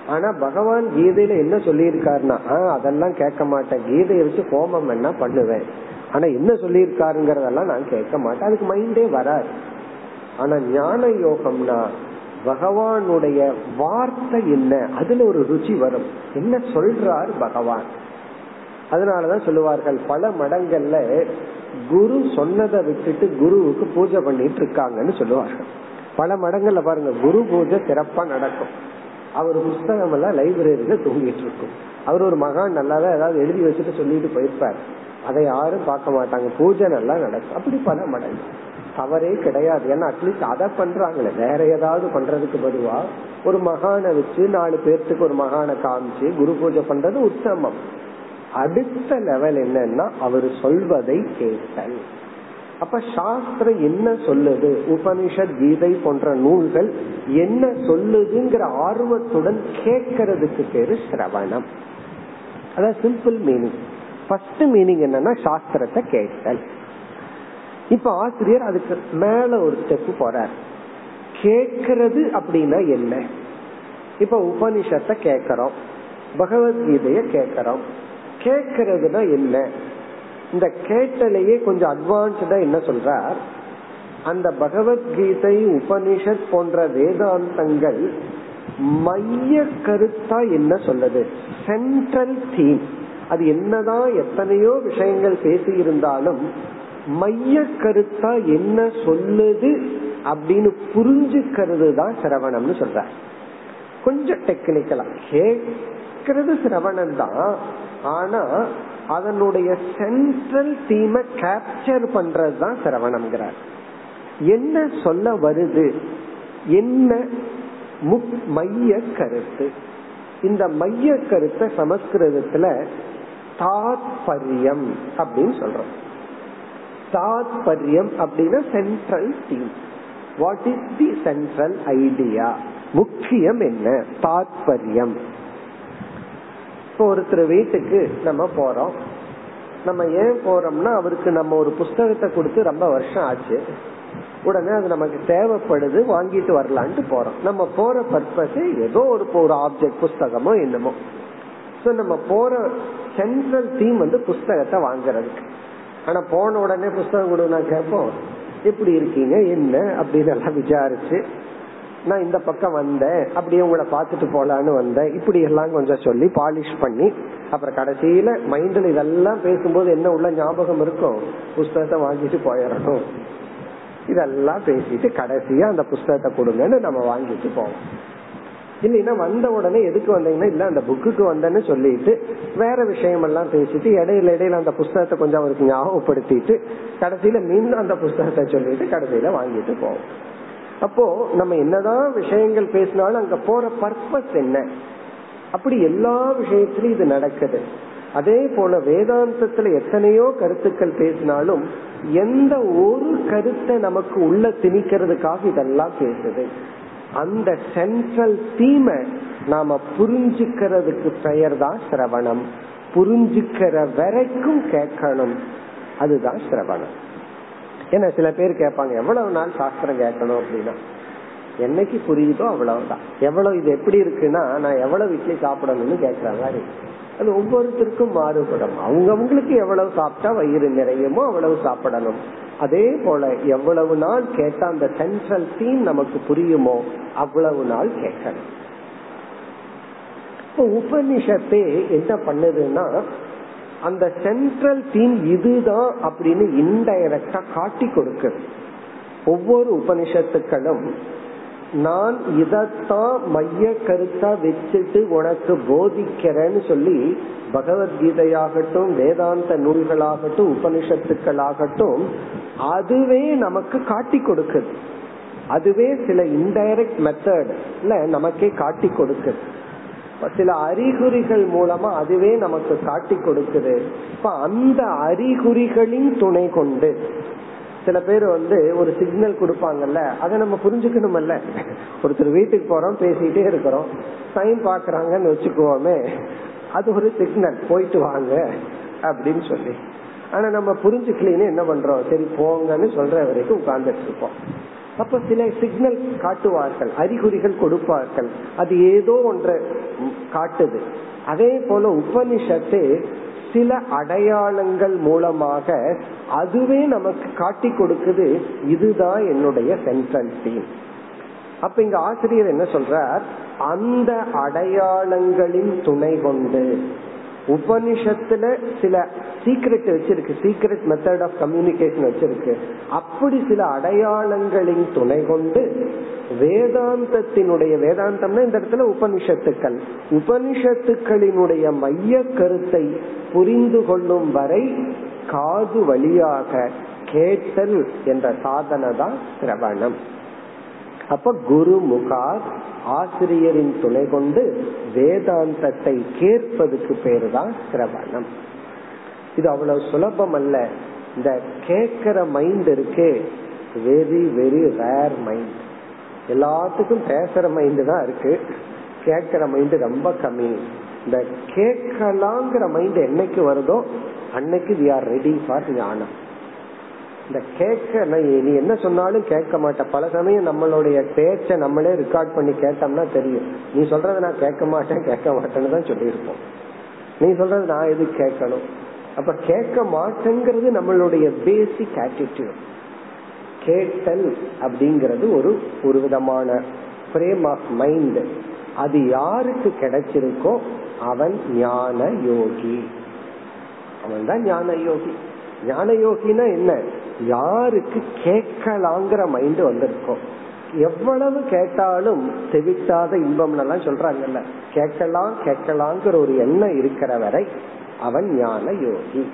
ஆனா பகவான் கீதையில என்ன சொல்லியிருக்காருன்னா அதெல்லாம் கேட்க மாட்டேன். கீதையை வச்சு ஹோமம் என்ன பண்ணுவேன்? ஆனா என்ன சொல்லியிருக்காருங்கிறதெல்லாம் நான் கேட்க மாட்டேன். அதுக்கு மைண்டே வராது. ஆனா ஞான யோகம்னா பகவானுடைய வார்த்தை என்ன? அதுல ஒரு ருச்சி வரும். என்ன சொல்றார் பகவான்? அதனாலதான் சொல்லுவார்கள் பல மடங்கள்ல குரு சொன்னதை விட்டுட்டு குருவுக்கு பூஜை பண்ணிட்டு இருக்காங்கன்னு சொல்லுவார்கள். பல மடங்கள்ல பாருங்க குரு பூஜை சிறப்பா நடக்கும். அவர் புஸ்தகம் எல்லாம் லைப்ரரியில தூங்கிட்டு இருக்கும். அவர் ஒரு மகான் நல்லாவே ஏதாவது எழுதி வச்சுட்டு சொல்லிட்டு போயிருப்பார். அதை யாரும் பார்க்க மாட்டாங்க. பூஜை நல்லா நடக்கும். அப்படி பல மடங்கு. தவறே கிடையாது. ஏன்னா அட்லீஸ்ட் அதை பண்றாங்களே. வேற ஏதாவது பண்றதுக்கு பொதுவா ஒரு மகானை வச்சு நாலு பேர்த்துக்கு ஒரு மகானை காமிச்சு குரு பூஜை பண்றது உத்தமம். அடுத்த லெவல் என்னன்னா அவர் சொல்வதை கேட்டல். அப்ப சாஸ்திரம் என்ன சொல்லுது? உபனிஷத் கீதை போன்ற நூல்கள் என்ன சொல்லுதுங்கிற ஆர்வத்துடன் கேட்கறதுக்கு பேரு சிரவணம். அதான் சிம்பிள் மீனிங் ஃபர்ஸ்ட் மீனிங் என்னன்னா சாஸ்திரத்தை கேட்டல். இப்ப ஆசிரியர் அதுக்கு மேல ஒரு ஸ்டெப் போறார். கேட்கறது அப்படின்னா என்ன? இப்ப உபனிஷத்தை கேட்கறோம். பகவத்கீதைய கேட்கறோம். கேட்கறதுனா என்ன? இந்த கேட்டலையே கொஞ்சம் அட்வான்ஸ்டா என்ன சொல்றார்? அந்த பகவத்கீதை உபனிஷத் போன்ற வேதாந்தங்கள் மைய கருத்தா என்ன சொல்லுது? சென்ட்ரல் தீம் அது என்னதான் எத்தனையோ விஷயங்கள் பேசி இருந்தாலும் மைய கருத்தா என்ன சொல்லுது அப்படின்னு புரிஞ்சுக்கிறது தான் சிரவணம்னு சொல்ற கொஞ்சம் டெக்னிக்கலா கேட்கறது சிரவணம் தான் ஆனா அதனுடைய சென்ட்ரல் தீமை கேப்சர் பண்றது தான் சிரவணம்ங்கிறார். என்ன சொல்ல வருது? என்ன மைய கருத்து இந்த மைய கருத்தை சமஸ்கிருதத்துல தாத்பரியம் அப்படின்னு சொல்றோம். தாத்பரியம் அப்படின்னா central theme what is the central idea முக்கியம் என்ன? தாத்பரியம். இப்போ ஒருத்தர் வீட்டுக்கு நம்ம போறோம். நம்ம ஏன் போறோம்னா அவருக்கு நம்ம ஒரு புஸ்தகத்தை கொடுத்து ரொம்ப வருஷம் ஆச்சு. உடனே அது நமக்கு தேவைப்படுது வாங்கிட்டு வரலான்ட்டு போறோம். நம்ம போற பர்பஸ் ஏதோ ஒரு ஒரு ஆப்ஜெக்ட் புஸ்தகமோ என்னமோ. ஸோ நம்ம போற சென்ட்ரல் தீம் வந்து புஸ்தகத்தை வாங்குறதுக்கு. ஆனா போன உடனே புஸ்தகம் கொடுங்க கேட்போம் எப்படி இருக்கீங்க என்ன? அப்படின்னு எல்லாம் விசாரிச்சு நான் இந்த பக்கம் வந்தேன் அப்படியே உங்களை பார்த்துட்டு போலான்னு வந்தேன். இப்படி எல்லாம் கொஞ்சம் சொல்லி பாலிஷ் பண்ணி அப்புறம் கடைசியில மைண்ட்ல இதெல்லாம் பேசும்போது என்ன உள்ள ஞாபகம் இருக்கும் புஸ்தகத்தை வாங்கிட்டு போயிடணும். இதெல்லாம் பேசிட்டு கடைசியா அந்த புஸ்தகத்தை கொடுங்கன்னு நம்ம வாங்கிட்டு போவோம். இல்லைன்னா வந்த உடனே எதுக்கு வந்தீங்கன்னா இல்ல அந்த புக்குக்கு வந்தேன்னு சொல்லிட்டு வேற விஷயம் எல்லாம் பேசிட்டு இடையில இடையில அந்த புஸ்தகத்தை கொஞ்சம் அவருக்கு ஞாபகப்படுத்திட்டு கடைசியில மீண்டும் அந்த புஸ்தகத்தை சொல்லிட்டு கடைசியில வாங்கிட்டு போவோம். அப்போ நம்ம என்னதான் விஷயங்கள் பேசினாலும் அங்க போற பர்பஸ் என்ன? அப்படி எல்லா விஷயத்திலும் இது நடக்குது. அதே போல வேதாந்தத்துல எத்தனையோ கருத்துக்கள் பேசினாலும் எந்த ஒரு கருத்தை நமக்கு உள்ள திணிக்கிறதுக்காக இதெல்லாம் பேசுது. அந்த சென்ட்ரல் தீமை நாம புரிஞ்சுக்கிறதுக்கு பெயர் தான் சிரவணம். புரிஞ்சுக்கிற வரைக்கும் கேட்கணும். அதுதான் சிரவணம். ஏன்னா சில பேர் கேட்பாங்க எவ்வளவு நாள் சாஸ்திரம் கேட்கணும்? அப்படின்னா என்னைக்கு புரியுதோ அவ்வளவுதான். எவ்வளவு இது எப்படி இருக்குன்னா நான் எவ்வளவு இட்லி சாப்பிடணும்னு கேட்கற மாதிரி. அது ஒவ்வொருத்தருக்கும் மாறுபடும். அவங்கவுங்களுக்கு எவ்வளவு சாப்பிட்டா வயிறு நிறையுமோ அவ்வளவு சாப்பிடணும். அதே போல எவ்வளவு நாள் கேட்டா அந்த சென்ட்ரல் தீம் நமக்கு புரியுமோ அவ்வளவு நாள் கேட்கணும். இப்போ உபனிஷத்தே என்ன பண்ணுதுன்னா அந்த சென்ட்ரல் தீம் இதுதான் அப்படின்னு இன்டைரக்டா காட்டி கொடுக்குது. ஒவ்வொரு உபனிஷத்துக்களும் நான் இதத்தான் மைய கருத்தா வச்சுட்டு உனக்கு போதிக்கிறேன்னு சொல்லி பகவத்கீதையாகட்டும் வேதாந்த நூல்களாகட்டும் உபனிஷத்துக்களாகட்டும் அதுவே நமக்கு காட்டி கொடுக்குது. அதுவே சில இன்டைரக்ட் மெத்தட்ல நமக்கே காட்டி கொடுக்குது. சில அறிகுறிகள் மூலமா அதுவே நமக்கு காட்டி கொடுக்குது. இப்ப அந்த அறிகுறிகளின் துணை கொண்டு சில பேர் வந்து ஒரு சிக்னல் கொடுப்பாங்கல்ல அதை நம்ம புரிஞ்சுக்கணுமல்ல. ஒருத்தர் வீட்டுக்கு போறோம் பேசிட்டே இருக்கிறோம் டைம் பாக்குறாங்கன்னு வச்சுக்குவோமே அது ஒரு சிக்னல் போயிட்டு வாங்க அப்படின்னு சொல்லி. ஆனா நம்ம புரிஞ்சுக்கலன்னு என்ன பண்றோம்? சரி போங்கன்னு சொல்ற வரைக்கும் உட்கார்ந்துட்டு இருப்போம். அப்ப சில சிக்னல் காட்டுவார்கள் அறிகுறிகள் கொடுப்பார்கள். அது ஏதோ ஒன்றை காட்டுது. அதே போல உபனிஷத்து சில அடையாளங்கள் மூலமாக அதுவே நமக்கு காட்டி கொடுக்குது. இதுதான் என்னுடைய சென்டென்சிங் அப்ப இங்க ஆசிரியர் என்ன சொல்றார்? அந்த அடையாளங்களின் துணை கொண்டு. உபனிஷத்துல சில சீக்ரெட் வச்சிருக்கு. சீக்ரெட் மெத்தட் ஆஃப் கம்யூனிகேஷன் வச்சிருக்கு. அப்படி சில அடையாளங்களின் துணை கொண்டு வேதாந்தத்தினுடைய வேதாந்தம்னா இந்த இடத்துல உபனிஷத்துக்கள். உபனிஷத்துக்களினுடைய மைய கருத்தை புரிந்து கொள்ளும் வரை காது வழியாக கேட்டல் என்ற சாதனை தான் சிரவணம். அப்ப குரு முகார் ஆசிரியரின் துணை கொண்டு வேதாந்தத்தை கேட்பதுக்கு பேரு தான் சிரவணம். இது அவ்வளவு சுலபம் அல்ல இந்த கேட்கிற மைண்ட் இருக்கு. வெரி வெரி ரேர் மைண்ட் எல்லாத்துக்கும் பேசுற மைண்ட் தான் இருக்கு. கேட்கிற மைண்ட் ரொம்ப கம்மி. இந்த கேட்கலாங்கிற மைண்ட் என்னைக்கு வருதோ அன்னைக்கு வி ஆர் ரெடி ஃபார் ஞானம். இந்த கேட்க நீ என்ன சொன்னாலும் கேட்க மாட்டேன் பல சமயம் நம்மளுடைய பேச்ச நம்மளே ரெக்கார்ட் பண்ணி கேட்டோம்னா தெரியும். நீ சொல்றத நான் கேட்க மாட்டேன் கேட்க மாட்டேன்னு தான் சொல்லியிருப்போம். நீ சொல்றது நான் எது கேட்கணும்? அப்ப கேட்க மாட்டேங்கிறது நம்மளுடைய பேசிக் ஆட்டிடியூட் கேட்டல் அப்படிங்கிறது ஒரு ஒரு விதமான பிரேம் ஆஃப் மைண்ட் அது யாருக்கு கிடைச்சிருக்கோ அவன் ஞான யோகி அவன் தான் ஞான யோகி ஞான யோகினா என்ன? யாருக்கு கேட்கலாங்கிற மைண்ட் வந்திருக்கும் எவ்வளவு கேட்டாலும் தெவிட்டாத இன்பம் எல்லாம் சொல்றாங்கல்ல. கேட்கலாம் கேட்கலாங்கிற ஒரு எண்ணம் இருக்கிற வரை அவன் ஞான யோகி.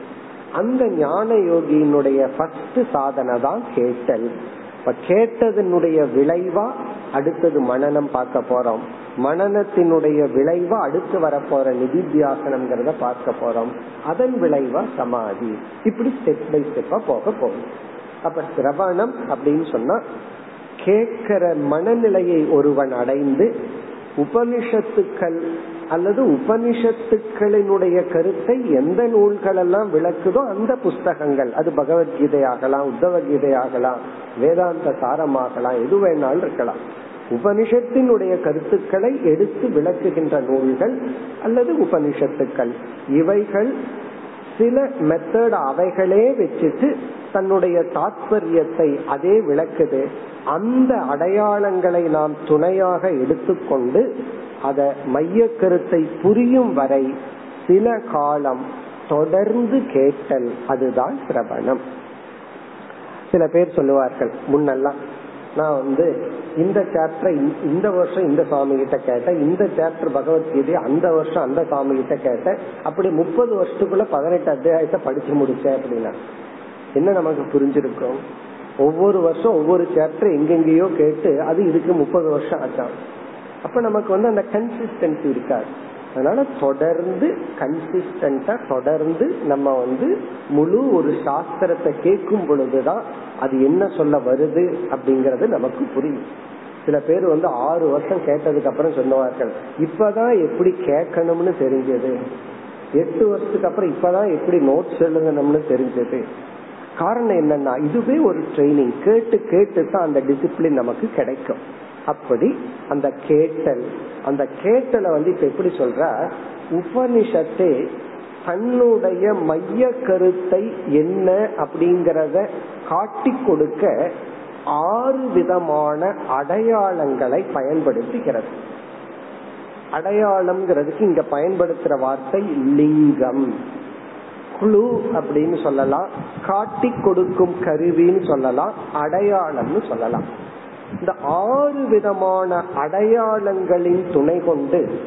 அந்த ஞான யோகியினுடைய ஃபர்ஸ்ட் சாதனை தான் கேட்டல். இப்ப கேட்டதனுடைய விளைவா அடுத்தது மனநம் பார்க்க போறோம். மனநத்தினுடைய விளைவா அடுத்து வரப்போற நிதித்தியாசனம்ங்கிறத பார்க்க போறோம். அதன் விளைவா சமாதி. இப்படி ஸ்டெப் பை ஸ்டெப்பா போக போகும் அப்ப சிரவணம் அப்படின்னு சொன்னா கேட்கிற மனநிலையை ஒருவன் அடைந்து உபனிஷத்துக்கள் அல்லது உபனிஷத்துக்களினுடைய கருத்தை எந்த நூல்கள் எல்லாம் விளக்குதோ அந்த புஸ்தகங்கள். அது பகவத்கீதை ஆகலாம் உத்தவ கீதை ஆகலாம் வேதாந்த சாரமாகலாம் எது வேணாலும் இருக்கலாம். உபனிஷத்தினுடைய கருத்துக்களை எடுத்து விளக்குகின்ற நூல்கள் அல்லது உபனிஷத்துக்கள். இவைகள் சில மெத்தட் அவைகளே வச்சுட்டு தன்னுடைய தாத்பரியத்தை அதே விளக்குது. அந்த அடையாளங்களை நாம் துணையாக எடுத்துக்கொண்டு அத மைய கருத்தை புரியும் வரை சில காலம் தொடர்ந்து கேட்டல் அதுதான் சிரவணம். சில பேர் சொல்லுவார்கள் முன்னெல்லாம் நான் வந்து இந்த சாப்டர் இந்த வருஷம் இந்த சுவாமி கிட்ட கேட்டேன் இந்த சாப்டர் பகவத்கீதை அந்த வருஷம் அந்த சுவாமி கிட்ட கேட்டேன். அப்படி முப்பது வருஷத்துக்குள்ள பதினெட்டு அத்தியாயத்தை படிச்சு முடிச்சேன் அப்படின்னா என்ன நமக்கு புரிஞ்சிருக்கும்? ஒவ்வொரு வருஷம் ஒவ்வொரு சாப்டர் எங்கெங்கேயோ கேட்டு அது இதுக்கு முப்பது வருஷம் ஆச்சான் அப்ப நமக்கு வந்து அந்த கன்சிஸ்டன்சி இருக்காது. அதனால தொடர்ந்து கன்சிஸ்டன்டா தொடர்ந்து நம்ம வந்து முழு ஒரு சாஸ்திரத்தை கேட்கும் பொழுதுதான் அது என்ன சொல்ல வருது அப்படிங்கறது நமக்கு புரியும். சில பேர் வந்து ஆறு வருஷம் கேட்டதுக்கு அப்புறம் சொல்லுவார்கள் இப்பதான் எப்படி கேட்கணும்னு தெரிஞ்சது. எட்டு வருஷத்துக்கு அப்புறம் இப்பதான் எப்படி நோட்ஸ் எழுதணும்னு தெரிஞ்சது. காரணம் என்னன்னா இதுவே ஒரு ட்ரைனிங் கேட்டு கேட்டு தான் அந்த டிசிப்ளின் நமக்கு கிடைக்கும். அப்படி அந்த கேட்டல் அந்த கேட்டலை வந்து இப்ப எப்படி சொல்ற? உபனிஷத்தை தன்னுடைய மைய கருத்தை என்ன அப்படிங்கறத காட்டி கொடுக்க ஆறு விதமான அடையாளங்களை பயன்படுத்துகிறது. அடையாளம்ங்கிறதுக்கு இங்க பயன்படுத்துற வார்த்தை லிங்கம். குழு அப்படின்னு சொல்லலாம் காட்டி கொடுக்கும் கருவின்னு சொல்லலாம் அடையாளம்னு சொல்லலாம். இந்த ஆறு விதமான அடையாளங்களின் துணை கொண்டு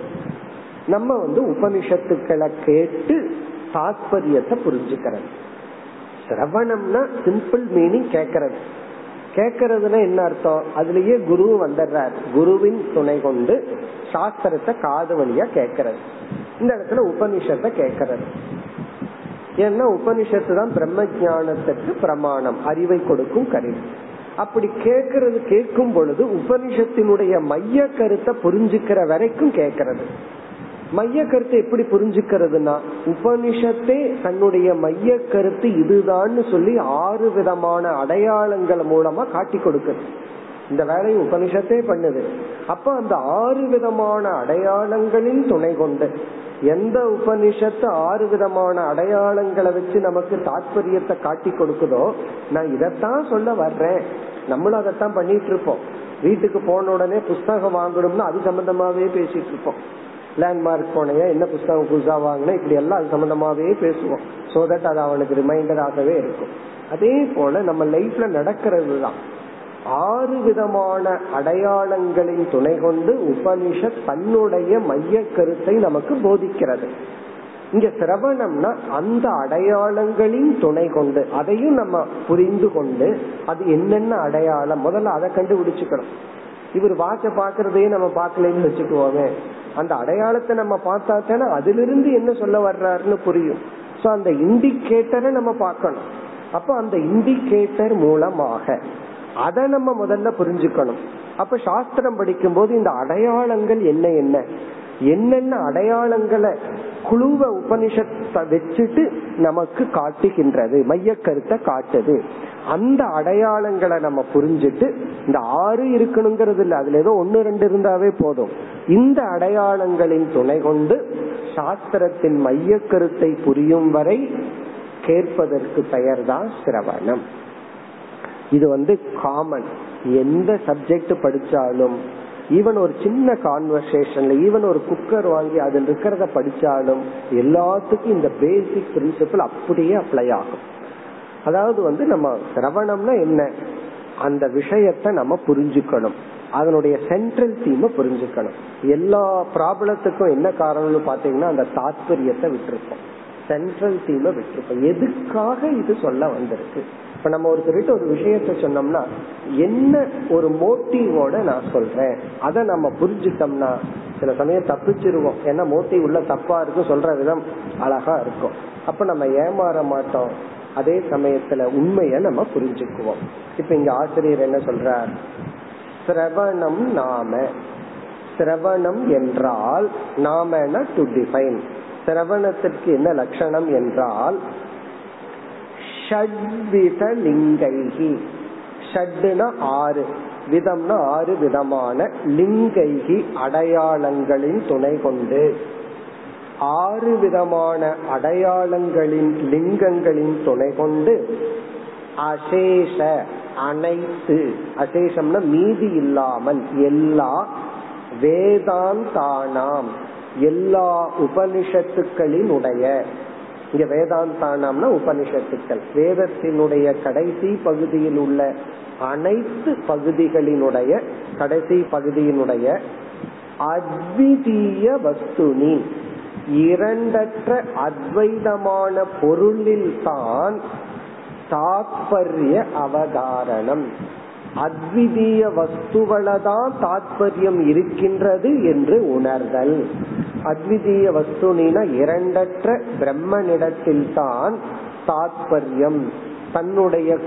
நம்ம வந்து உபனிஷத்துக்களை கேட்டு தாத்பரியத்தை புரிஞ்சுக்கிறது. சிரவணம்னா சிம்பிள் மீனிங் கேட்கறது கேக்கிறதுனா என்ன அர்த்தம்? அதுலயே குரு வந்துடுறார். குருவின் துணை கொண்டு சாஸ்திரத்தை காது வழியா கேட்கறது இந்த இடத்துல உபனிஷத்தை கேட்கறது ஏன்னா உபனிஷத்து தான் பிரம்ம ஜானத்துக்கு பிரமாணம். அறிவை கொடுக்கும் கருவி. அப்படி கேட்கறது கேட்கும் பொழுது உபனிஷத்தினுடைய மைய கருத்தை புரிஞ்சுக்கிற வரைக்கும் கேட்கறது. மைய கருத்தை எப்படி புரிஞ்சுக்கிறதுனா உபனிஷத்தே தன்னுடைய மைய கருத்து இதுதான்னு சொல்லி ஆறு விதமான அடையாளங்கள் மூலமா காட்டி கொடுக்குது. இந்த வேலையை உபனிஷத்தே பண்ணுது. அப்ப அந்த ஆறு விதமான அடையாளங்களின் துணை கொண்டு எந்த உபனிஷத்து ஆறு விதமான அடையாளங்களை வச்சு நமக்கு தாற்பயத்தை காட்டி கொடுக்குதோ நான் இதைத்தான் சொல்ல வர்றேன். நம்மளும் அதைத்தான் பண்ணிட்டு இருப்போம். வீட்டுக்கு போன உடனே புஸ்தகம் வாங்கணும்னு அது சம்பந்தமாவே பேசிட்டு இருப்போம். லேண்ட்மார்க் போனையா என்ன புஸ்தகம் புதுசா வாங்கினா இப்படி எல்லாம் அது சம்பந்தமாவே பேசுவோம். சோ தட் அது அவனுக்கு ரிமைண்டராகவே இருக்கும். அதே போல நம்ம லைஃப்ல நடக்கிறது தான். ஆறு விதமான அடையாளங்களின் துணை கொண்டு உபனிஷத் தன்னுடைய மைய கருத்தை நமக்கு போதிக்கிறது. இங்க சிரவணம்னா அந்த அடையாளங்களின் துணை கொண்டு அதையும் நம்ம புரிந்து கொண்டு அது என்னென்ன அடையாளம் முதல்ல அதை கண்டுபிடிச்சுக்கணும். இவர் வாட்ச பாக்குறதையே நம்ம பார்க்கலன்னு வச்சுக்குவோமே. அந்த அடையாளத்தை நம்ம பார்த்தா தானே அதிலிருந்து என்ன சொல்ல வர்றாருன்னு புரியும். சோ அந்த இண்டிகேட்டரை நம்ம பார்க்கணும். அப்ப அந்த இண்டிகேட்டர் மூலமாக அதை நம்ம முதல்ல புரிஞ்சுக்கணும். அப்ப சாஸ்திரம் படிக்கும் போது இந்த அடையாளங்கள் என்ன என்ன? என்னென்ன அடையாளங்களை குழுவ உபனிஷத்தை வச்சுட்டு நமக்கு காட்டுகின்றது மைய கருத்தை காட்டுது. அந்த அடையாளங்களை நம்ம புரிஞ்சுட்டு இந்த ஆறு இருக்கணுங்கிறது இல்லை அதுல ஏதோ ஒன்னு ரெண்டு இருந்தாவே போதும். இந்த அடையாளங்களின் துணை கொண்டு சாஸ்திரத்தின் மைய கருத்தை புரியும் வரை கேட்பதற்கு பெயர் தான் சிரவணம். இது வந்து காமன் எந்த சப்ஜெக்ட் படிச்சாலும் ஈவன் ஒரு சின்ன கான்வர்சேஷன்ல ஈவன் ஒரு குக்கர் வாங்கி அதில் இருக்கிறத படிச்சாலும் எல்லாத்துக்கும் இந்த பேசிக் பிரின்சிபல் அப்படியே அப்ளை ஆகும். அதாவது வந்து நம்ம சிரவணம்னா என்ன? அந்த விஷயத்த நம்ம புரிஞ்சுக்கணும். அதனுடைய சென்ட்ரல் தீமை புரிஞ்சுக்கணும். எல்லா ப்ராப்ளத்துக்கும் என்ன காரணம்னு பாத்தீங்கன்னா அந்த தாத்பரியத்தை விட்டுருப்போம். சென்ட்ரல் தீமை விட்டுருப்போம். எதுக்காக இது சொல்ல வந்திருக்கு? இப்ப நம்ம ஒருத்தர்கிட்ட ஒரு விஷயத்த சொன்னோம்னா என்ன ஒரு மோட்டிவோட நான் சொல்றேன்? அதை நம்ம புரிஞ்சுட்டோம்னா சில சமயம் தப்பிச்சிருவோம். ஏன்னா மோட்டிவ் உள்ள தப்பா இருக்கும் சொல்ற விதம் அழகா இருக்கும். அப்ப நம்ம ஏமாற மாட்டோம். அதே சமயத்துல உண்மைய நம்ம புரிஞ்சுக்குவோம். இப்ப இங்க ஆசிரியர் என்ன சொல்றார்? சிரவணம் நாம. சிரவணம் என்றால் நாம டு டிஃபைன் சிரவணத்திற்கு என்ன லட்சணம் என்றால் ஷட்வித லிங்கைகி ஷட்னா ஆறு. விதம்னா ஆறு விதமான லிங்கைகி அடையாளங்களின் துணை கொண்டு. ஆறு விதமான அடையாளங்களின் லிங்கங்களின் துணை கொண்டு அசேஷ அனைத்து. அசேஷம்னா மீதி இல்லாமல் எல்லா வேதாந்தானாம் எல்லா உபனிஷத்துக்களினுடைய இங்க வேதாந்தானம்னா உபனிஷத்துக்கள். வேதத்தினுடைய கடைசி பகுதியில் உள்ள அனைத்து பகுதிகளினுடைய கடைசி பகுதியினுடைய அத்விதீய வஸ்துனி. இரண்டற்ற அத்வைதமான பொருளில் தான் தாத்பரிய அவதாரணம். அத்விதீய வஸ்துவளதான் தாத்பரியம் இருக்கின்றது என்று உணர்தல். அத்விதீய வஸ்துனா இரண்டற்ற பிரம்மனிடத்தில் தான் தாத்பரியம். தன்னுடைய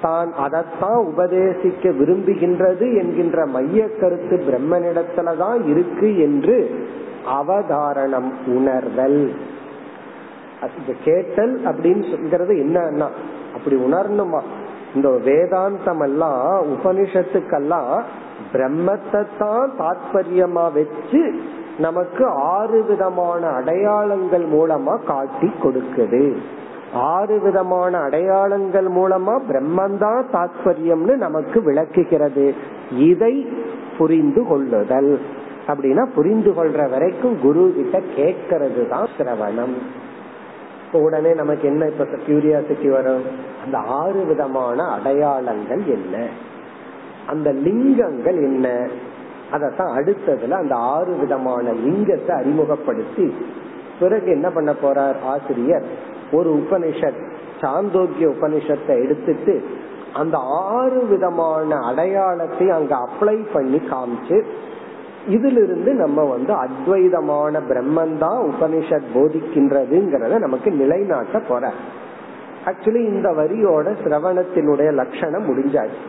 தான் அதைத்தான் உபதேசிக்க விரும்புகின்றது என்கின்ற மைய கருத்து பிரம்மனிடத்துலதான் இருக்கு என்று அவதாரணம் உணர்தல். கேட்டல் அப்படின்னு சொல்றது என்னன்னா அப்படி உணரணுமா? இந்த வேதாந்தம் எல்லாம் உபனிஷத்துக்கெல்லாம் பிரம்மத்தை தான் தாத்பரியமா வச்சு நமக்கு ஆறு விதமான அடையாளங்கள் மூலமா காட்டி கொடுக்குது. ஆறு விதமான அடையாளங்கள் மூலமா பிரம்மந்தான் தாத்பரியம்னு நமக்கு விளக்குகிறது. இதை புரிந்து கொள்ளுதல். அப்படின்னா புரிந்து கொள்ற வரைக்கும் குரு கிட்ட கேட்கறது தான் சிரவணம் உடனே நமக்கு என்ன இப்ப கியூரியாசிட்டி வரும்? அந்த ஆறு விதமான அடையாளங்கள் என்ன? அந்த லிங்கங்கள் என்ன? அதத்தான் அடுத்ததுல அந்த ஆறு விதமான லிங்கத்தை அறிமுகப்படுத்தி பிறகு என்ன பண்ண போறார் ஆசிரியர்? ஒரு உபனிஷத் சாந்தோக்கிய உபனிஷத்தை எடுத்துட்டு அந்த ஆறு விதமான அடையாளத்தை அங்க அப்ளை பண்ணி காமிச்சு இதிலிருந்து நம்ம வந்து அத்வைதமான பிரம்மன் தான் உபனிஷத் போதிக்கின்றதுங்கிறத நமக்கு நிலைநாட்ட போற ஆக்சுவலி இந்த வரியோட சிரவணத்தினுடைய லட்சணம் முடிஞ்சாச்சு.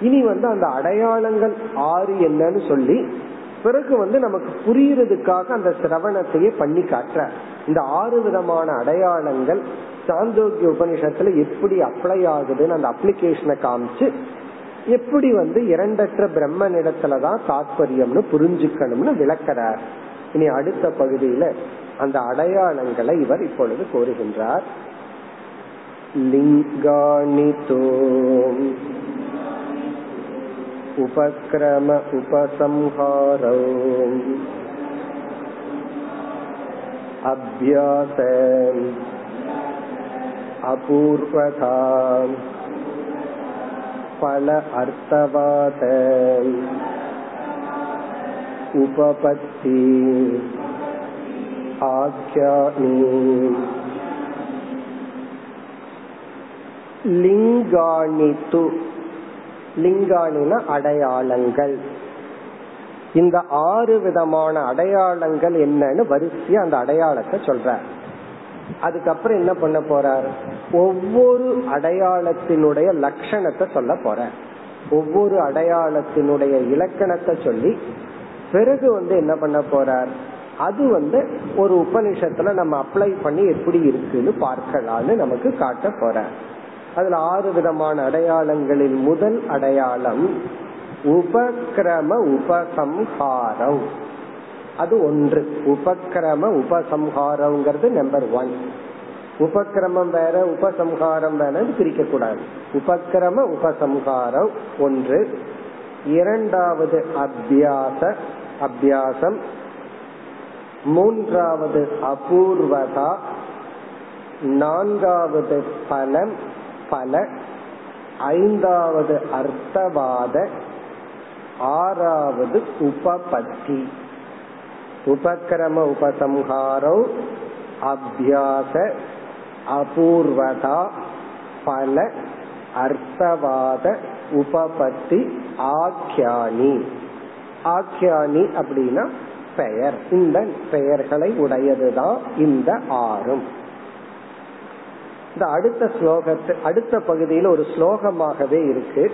இனி வந்து அந்த அடையாளங்கள் ஆறு என்னன்னு சொல்லி பிறகு வந்து நமக்கு புரியறதுக்காக அந்த சிரவணத்தையே பண்ணி காட்டுற இந்த ஆறு விதமான அடையாளங்கள் சாந்தோக்கிய உபனிஷத்துல எப்படி அப்ளை ஆகுதுன்னு அந்த அப்ளிகேஷனை காமிச்சு எப்படி வந்து இரண்டற்ற பிரம்மனிடத்துலதான் தாத்பரியம்னு புரிஞ்சுக்கணும்னு விளக்கிறார். இனி அடுத்த பகுதியில அந்த அடையாளங்களை இவர் இப்பொழுது கோருகின்றார். லிங்காணிதோ உபக்ரம உபசம்ஹாரோ அபியாச அபூர்வதா பல அர்த்தவாத உபபத்தி ஆக்யானி லிங்காணித்து லிங்காணின அடையாளங்கள். இந்த ஆறு விதமான அடையாளங்கள் என்னன்னு வரிசையா அந்த அடையாளத்தை சொல்ற. அதுக்கப்புறம் என்ன பண்ண போறார்? ஒவ்வொரு அடையாளத்தினுடைய லட்சணத்தை சொல்ல போற. ஒவ்வொரு அடையாளத்தினுடைய இலக்கணத்தை சொல்லி பிறகு வந்து என்ன பண்ண போறார்? அது வந்து ஒரு உபனிஷத்துல நம்ம அப்ளை பண்ணி எப்படி இருக்குன்னு பார்க்கலாம்னு நமக்கு காட்ட போற அதுல ஆறு விதமான அடையாளங்களில் முதல் அடையாளம் உபக்கிரம உபசம்ஹாரம். அது ஒன்று. உபக்கிரம உபசம்ஹாரம்ங்கிறது நம்பர் ஒன் உபக்கிரமம் வேற உபசம்ஹாரம் வேற பிரிக்க கூடாது உபக்கிரம உபசம்ஹாரம் ஒன்று. இரண்டாவது அபியாச அபியாசம். மூன்றாவது அபூர்வதா. நான்காவது பலம். பல ஐந்தாவது அர்த்தவாத ஆறாவது உபபத்தி. உபக்கிரம உபசம்ஹாரம் அபியாச அபூர்வதா பல அர்த்தவாத உபபத்தி ஆக்கியானி ஆக்கியானி அப்படின்னா பெயர். இந்த பெயர்களை உடையதுதான் இந்த ஆறும். இந்த அடுத்த ஸ்லோகத்து அடுத்த பகுதியில் ஒரு ஸ்லோகமாகவே இருக்கு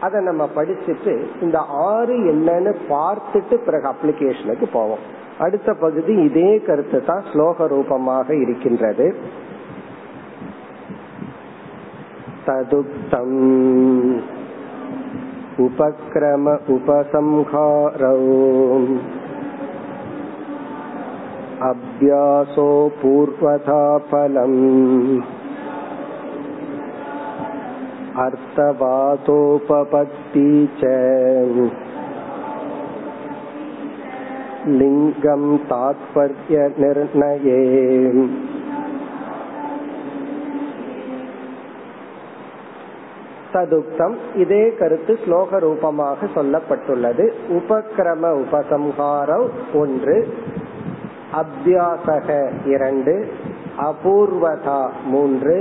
அதை நம்ம படிச்சுட்டு இந்த ஆறு என்னன்னு பார்த்துட்டு பிறகு அப்ளிகேஷனுக்கு போவோம் அடுத்த பகுதி இதே கருத்து தான் ஸ்லோக ரூபமாக இருக்கின்றது ததுக்தம் உபக்ரம உபசம்ஹாரோ अभ्यासो पूर्वथा फलम् अर्थवादोपपत्ति च लिङ्गं तात्पर्यनिर्णये ததுக்தம் இதே கருத்து ஸ்லோக ரூபமாக சொல்லப்பட்டுள்ளது உபக்கிரம உபசம்ஹாரம் ஒன்று அபியாசக இரண்டு அபூர்வதா மூன்று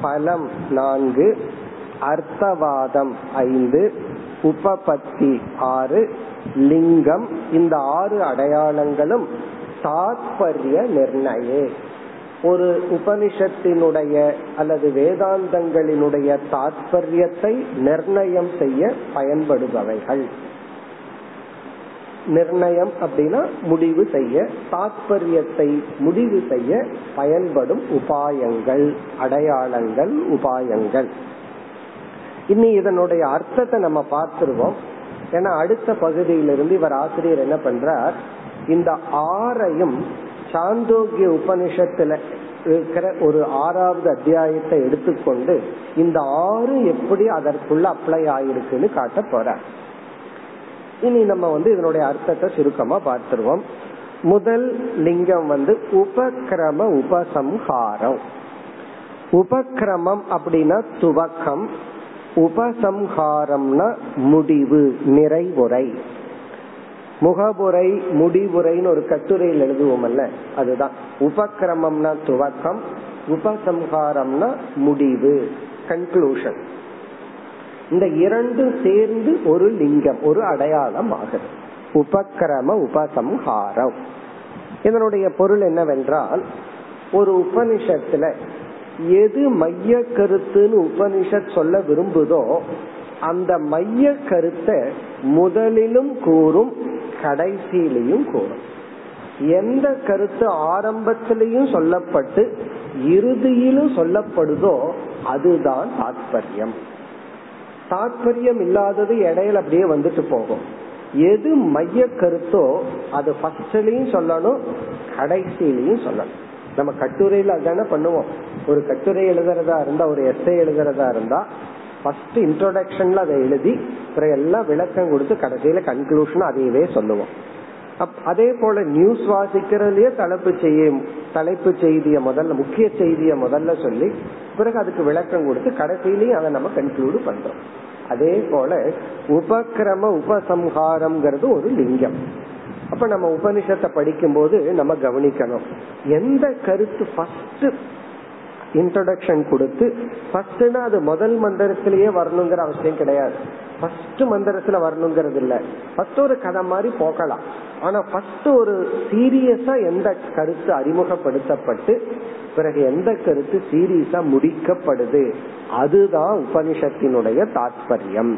பலம் நான்கு அர்த்தவாதம் ஐந்து உபபத்தி ஆறு லிங்கம் இந்த ஆறு அடையாளங்களும் தாத்பரிய நிர்ணயே. ஒரு உபனிஷத்தினுடைய அல்லது வேதாந்தங்களினுடைய தாத்பரியத்தை நிர்ணயம் செய்ய பயன்படுபவைகள். நிர்ணயம் அப்படின்னா முடிவு செய்ய தாத்பரியத்தை முடிவு செய்ய பயன்படும் உபாயங்கள் அடையாளங்கள் உபாயங்கள். இனி இதனுடைய அர்த்தத்தை நம்ம பார்த்துருவோம். ஏன்னா அடுத்த பகுதியிலிருந்து இவர் ஆசிரியர் என்ன பண்றார்? இந்த ஆறையும் சாந்தோக்கிய உபனிஷத்துல இருக்கிற ஒரு ஆறாவது அத்தியாயத்தை எடுத்துக்கொண்டு இந்த ஆறு எப்படி அதற்குள்ள அப்ளை ஆயிருக்குன்னு காட்ட போறார். இனி நம்ம வந்து இதனுடைய அர்த்தத்தை சுருக்கமா பார்த்துருவோம். முதல் லிங்கம் வந்து உபக்கிரம உபசம்ஹாரம். உபக்கிரமம் அப்படின்னா துவக்கம் உபசம்ஹாரம்னா முடிவு நிறைவுரை. முகபுரை முடிவுரைன்னு ஒரு கட்டுரையில் எழுதுவோம்ல அதுதான். உபக்கிரமம்னா துவக்கம் உபசம்ஹாரம்னா முடிவு கன்க்ளூஷன் இந்த இரண்டு சேர்ந்து ஒரு லிங்கம் ஒரு அடையாளம் ஆகுது. உபக்கிரம உபசம்ஹாரம். இதனுடைய பொருள் என்னவென்றால் ஒரு உபனிஷத்துல எது மைய கருத்துன்னு உபனிஷத் சொல்ல விரும்புதோ அந்த மைய கருத்தை முதலிலும் கூறும் கடைசியிலையும் கூறும். எந்த கருத்து ஆரம்பத்திலையும் சொல்லப்பட்டு இறுதியிலும் சொல்லப்படுதோ அதுதான் தாத்பரியம். தாற்பயம் இல்லாதது இடையில அப்படியே வந்துட்டு போகும். எது மைய கருத்தோ அது ஃபர்ஸ்ட்லயும் சொல்லணும் கடைசியிலையும் சொல்லணும். நம்ம கட்டுரையில அதானே பண்ணுவோம். ஒரு கட்டுரை எழுதுறதா இருந்தா ஒரு எஸ்ஐ எழுதுறதா இருந்தா ஃபர்ஸ்ட் இன்ட்ரோடக்ஷன்ல அதை எழுதி அப்புறம் எல்லாம் விளக்கம் கொடுத்து கடைசியில கன்க்ளூஷன் அதையவே சொல்லுவோம். அதே போல நியூஸ் வாசிக்கிறதுலயே தலைப்பு செய்ய தலைப்பு செய்திய முதல்ல முக்கிய செய்திய முதல்ல சொல்லி பிறகு அதுக்கு விளக்கம் கொடுத்து கடைசியிலையும் அதை நம்ம கன்க்ளூடு பண்றோம். அதே போல உபக்கிரம உபசம்ஹாரம்ங்கிறது ஒரு லிங்கம். அப்ப நம்ம உபனிஷத்தை படிக்கும் போது நம்ம கவனிக்கணும். எந்த கருத்து ஃபர்ஸ்ட் இன்ட்ரடக்ஷன் கொடுத்து ஃபர்ஸ்ட்னா அது முதல் மந்திரத்திலேயே வரணுங்கிற அவசியம் கிடையாது. ஃபர்ஸ்ட் மந்திரத்துல வரணுங்கிறது இல்ல. ஃபர்ஸ்ட் ஒரு கதை மாதிரி போகலாம். ஆனா ஃபர்ஸ்ட் ஒரு சீரியஸா எந்த கருத்து அறிமுகப்படுத்தப்பட்டு பிறகு எந்த கருத்து சீரியஸா முடிக்கப்படுது? அதுதான் உபனிஷத்தினுடைய தாத்பரியம்.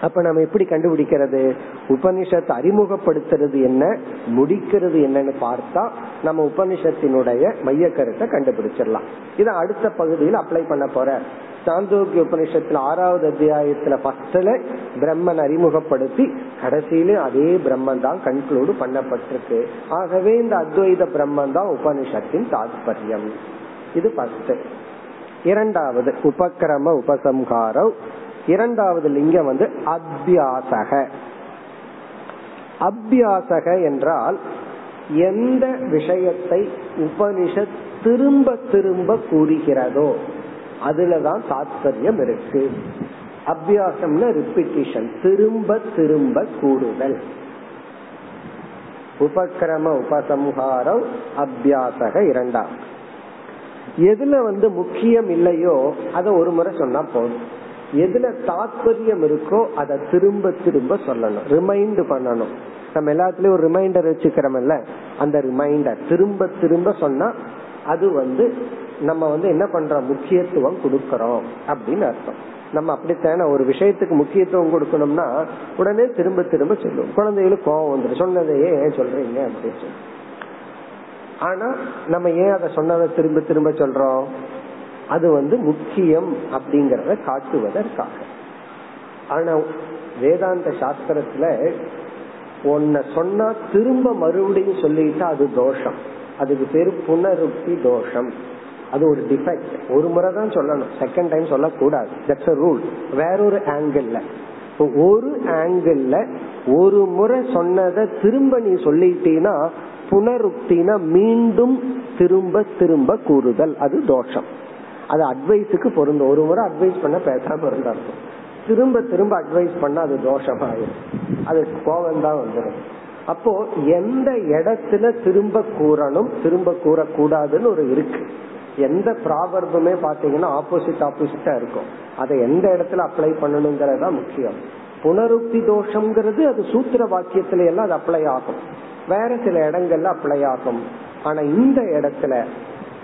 அப்ப நம்ம எப்படி கண்டுபிடிக்கிறது? உபனிஷத்தை அறிமுகப்படுத்துறது என்ன? முடிக்கிறது என்னன்னு பார்த்தா நம்ம உபனிஷத்தினுடைய மைய கருத்தை கண்டுபிடிச்சிடலாம். இதை அடுத்த பகுதியில் அப்ளை பண்ண போற. சாந்தோக்கிய உபனிஷத்துல ஆறாவது அத்தியாயத்துல ஃபர்ஸ்ட்ல பிரம்மன் அறிமுகப்படுத்தி கடைசியில அதே பிரம்மன் தான் கன்க்ளூடு பண்ணப்பட்டிருக்கு. ஆகவே இந்த அத்வைத பிரம்மன் தான் உபனிஷத்தின் தாத்பரியம். இது ஃபர்ஸ்ட் இரண்டாவது உபக்கிரம உபசம்ஹாரம். இரண்டாவது லிங்கம் வந்து அத்தியாசக அபியாசக என்றால் எந்த விஷயத்தை உபனிஷத் திரும்ப திரும்ப கூறுகிறதோ அதுலதான் தாத்பரியம் இருக்கு. அபியாசம்னா ரிப்பிட்டிஷன் திரும்ப திரும்ப கூடுதல் உபக்கிரம உபசம்ஹாரம் அபியாசக இரண்டாம். எதுல வந்து முக்கியம் இல்லையோ அதை ஒரு முறை சொன்னா போதும். எதுல தாத்பரியம் இருக்கோ அதை திரும்ப திரும்ப சொல்லணும். ரிமைண்ட் பண்ணணும். நம்ம எல்லாத்துலயும் ஒரு ரிமைண்டர் வச்சுக்கிறோம்ல அந்த ரிமைண்டர் திரும்ப திரும்ப சொன்னா அது வந்து நம்ம வந்து என்ன பண்றோம்? முக்கியத்துவம் கொடுக்கறோம் அப்படின்னு அர்த்தம். நம்ம அப்படித்தான ஒரு விஷயத்துக்கு முக்கியத்துவம் கொடுக்கணும்னா உடனே திரும்ப திரும்ப சொல்லுவோம். குழந்தைகளுக்கு கோவம் வந்துடும் சொன்னதையே ஏன் சொல்றீங்க அப்படின்னு சொல்லி ஆனா நம்ம ஏன் அதை சொன்னதை திரும்ப திரும்ப சொல்றோம்? அது வந்து முக்கியம் அப்படிங்கறத காட்டுவதற்காக. ஆனா வேதாந்த சாஸ்திரத்துல உன்னை சொன்னா திரும்ப மறுபடியும் சொல்லிட்டா அது தோஷம். அதுக்கு பேரு புனருக்தி தோஷம். அது ஒரு டிஃபெக்ட் ஒரு முறை தான் சொல்லணும். செகண்ட் டைம் சொல்லக்கூடாது. தட்ஸ் அ ரூல் வேறொரு ஆங்கிள் ஒரு ஆங்கிள் ஒரு முறை சொன்னதை திரும்ப நீ சொல்லிட்டீனா புனருக்தினா மீண்டும் திரும்ப திரும்ப கூறுதல். அது தோஷம். அது அட்வைஸுக்கு பொருந்தும். ஒரு முறை அட்வைஸ் பண்ண பேசாம இருந்தா திரும்ப திரும்ப அட்வைஸ் பண்ண அது தோஷமாயிரும். அது கோபம் தான் வந்துடும் அப்போ எந்த இடத்துல திரும்ப கூறணும் திரும்ப கூறக்கூடாதுன்னு ஒரு இருக்கு. எந்த ப்ராபர்புமே பாத்தீங்கன்னா ஆப்போசிட் ஆப்போசிட்டா இருக்கும். அதை எந்த இடத்துல அப்ளை பண்ணணுங்கிறது தான் முக்கியம். புனருக்தி தோஷம்ங்கிறது அது சூத்திர வாக்கியத்துல எல்லாம் அது அப்ளை ஆகும். வேற சில இடங்கள்ல அப்ளை ஆகும். ஆனா இந்த இடத்துல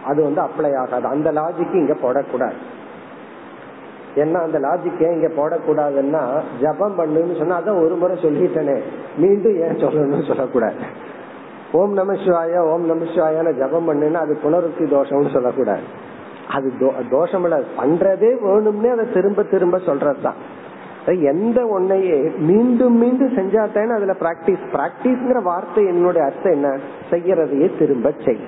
அது வந்து அப்ளை ஆகாது. அந்த லாஜிக் இங்க போடக்கூடாது. ஏன்னா அந்த லாஜிக் ஏன் இங்க போடக்கூடாதுன்னா ஜபம் பண்ணுன்னு சொன்னா அதான் ஒரு முறை சொல்லிட்டேனே. மீண்டும் ஏன் சொல்லணும்னு சொல்லக்கூடாது. ஓம் நம சிவாய ஓம் நம சிவாயான ஜபம் பண்ணுன்னா அது புனருத்தி தோஷம்னு சொல்லக்கூடாது. அது தோஷம் இல்ல பண்றதே வேணும்னே அதை திரும்ப திரும்ப சொல்றதுதான். எந்த ஒன்னையே மீண்டும் மீண்டும் செஞ்சாத்தானே அதுல பிராக்டிஸ் பிராக்டிஸ்ங்கிற வார்த்தை என்னுடைய அர்த்தம் என்ன? செய்யறதையே திரும்ப செய்.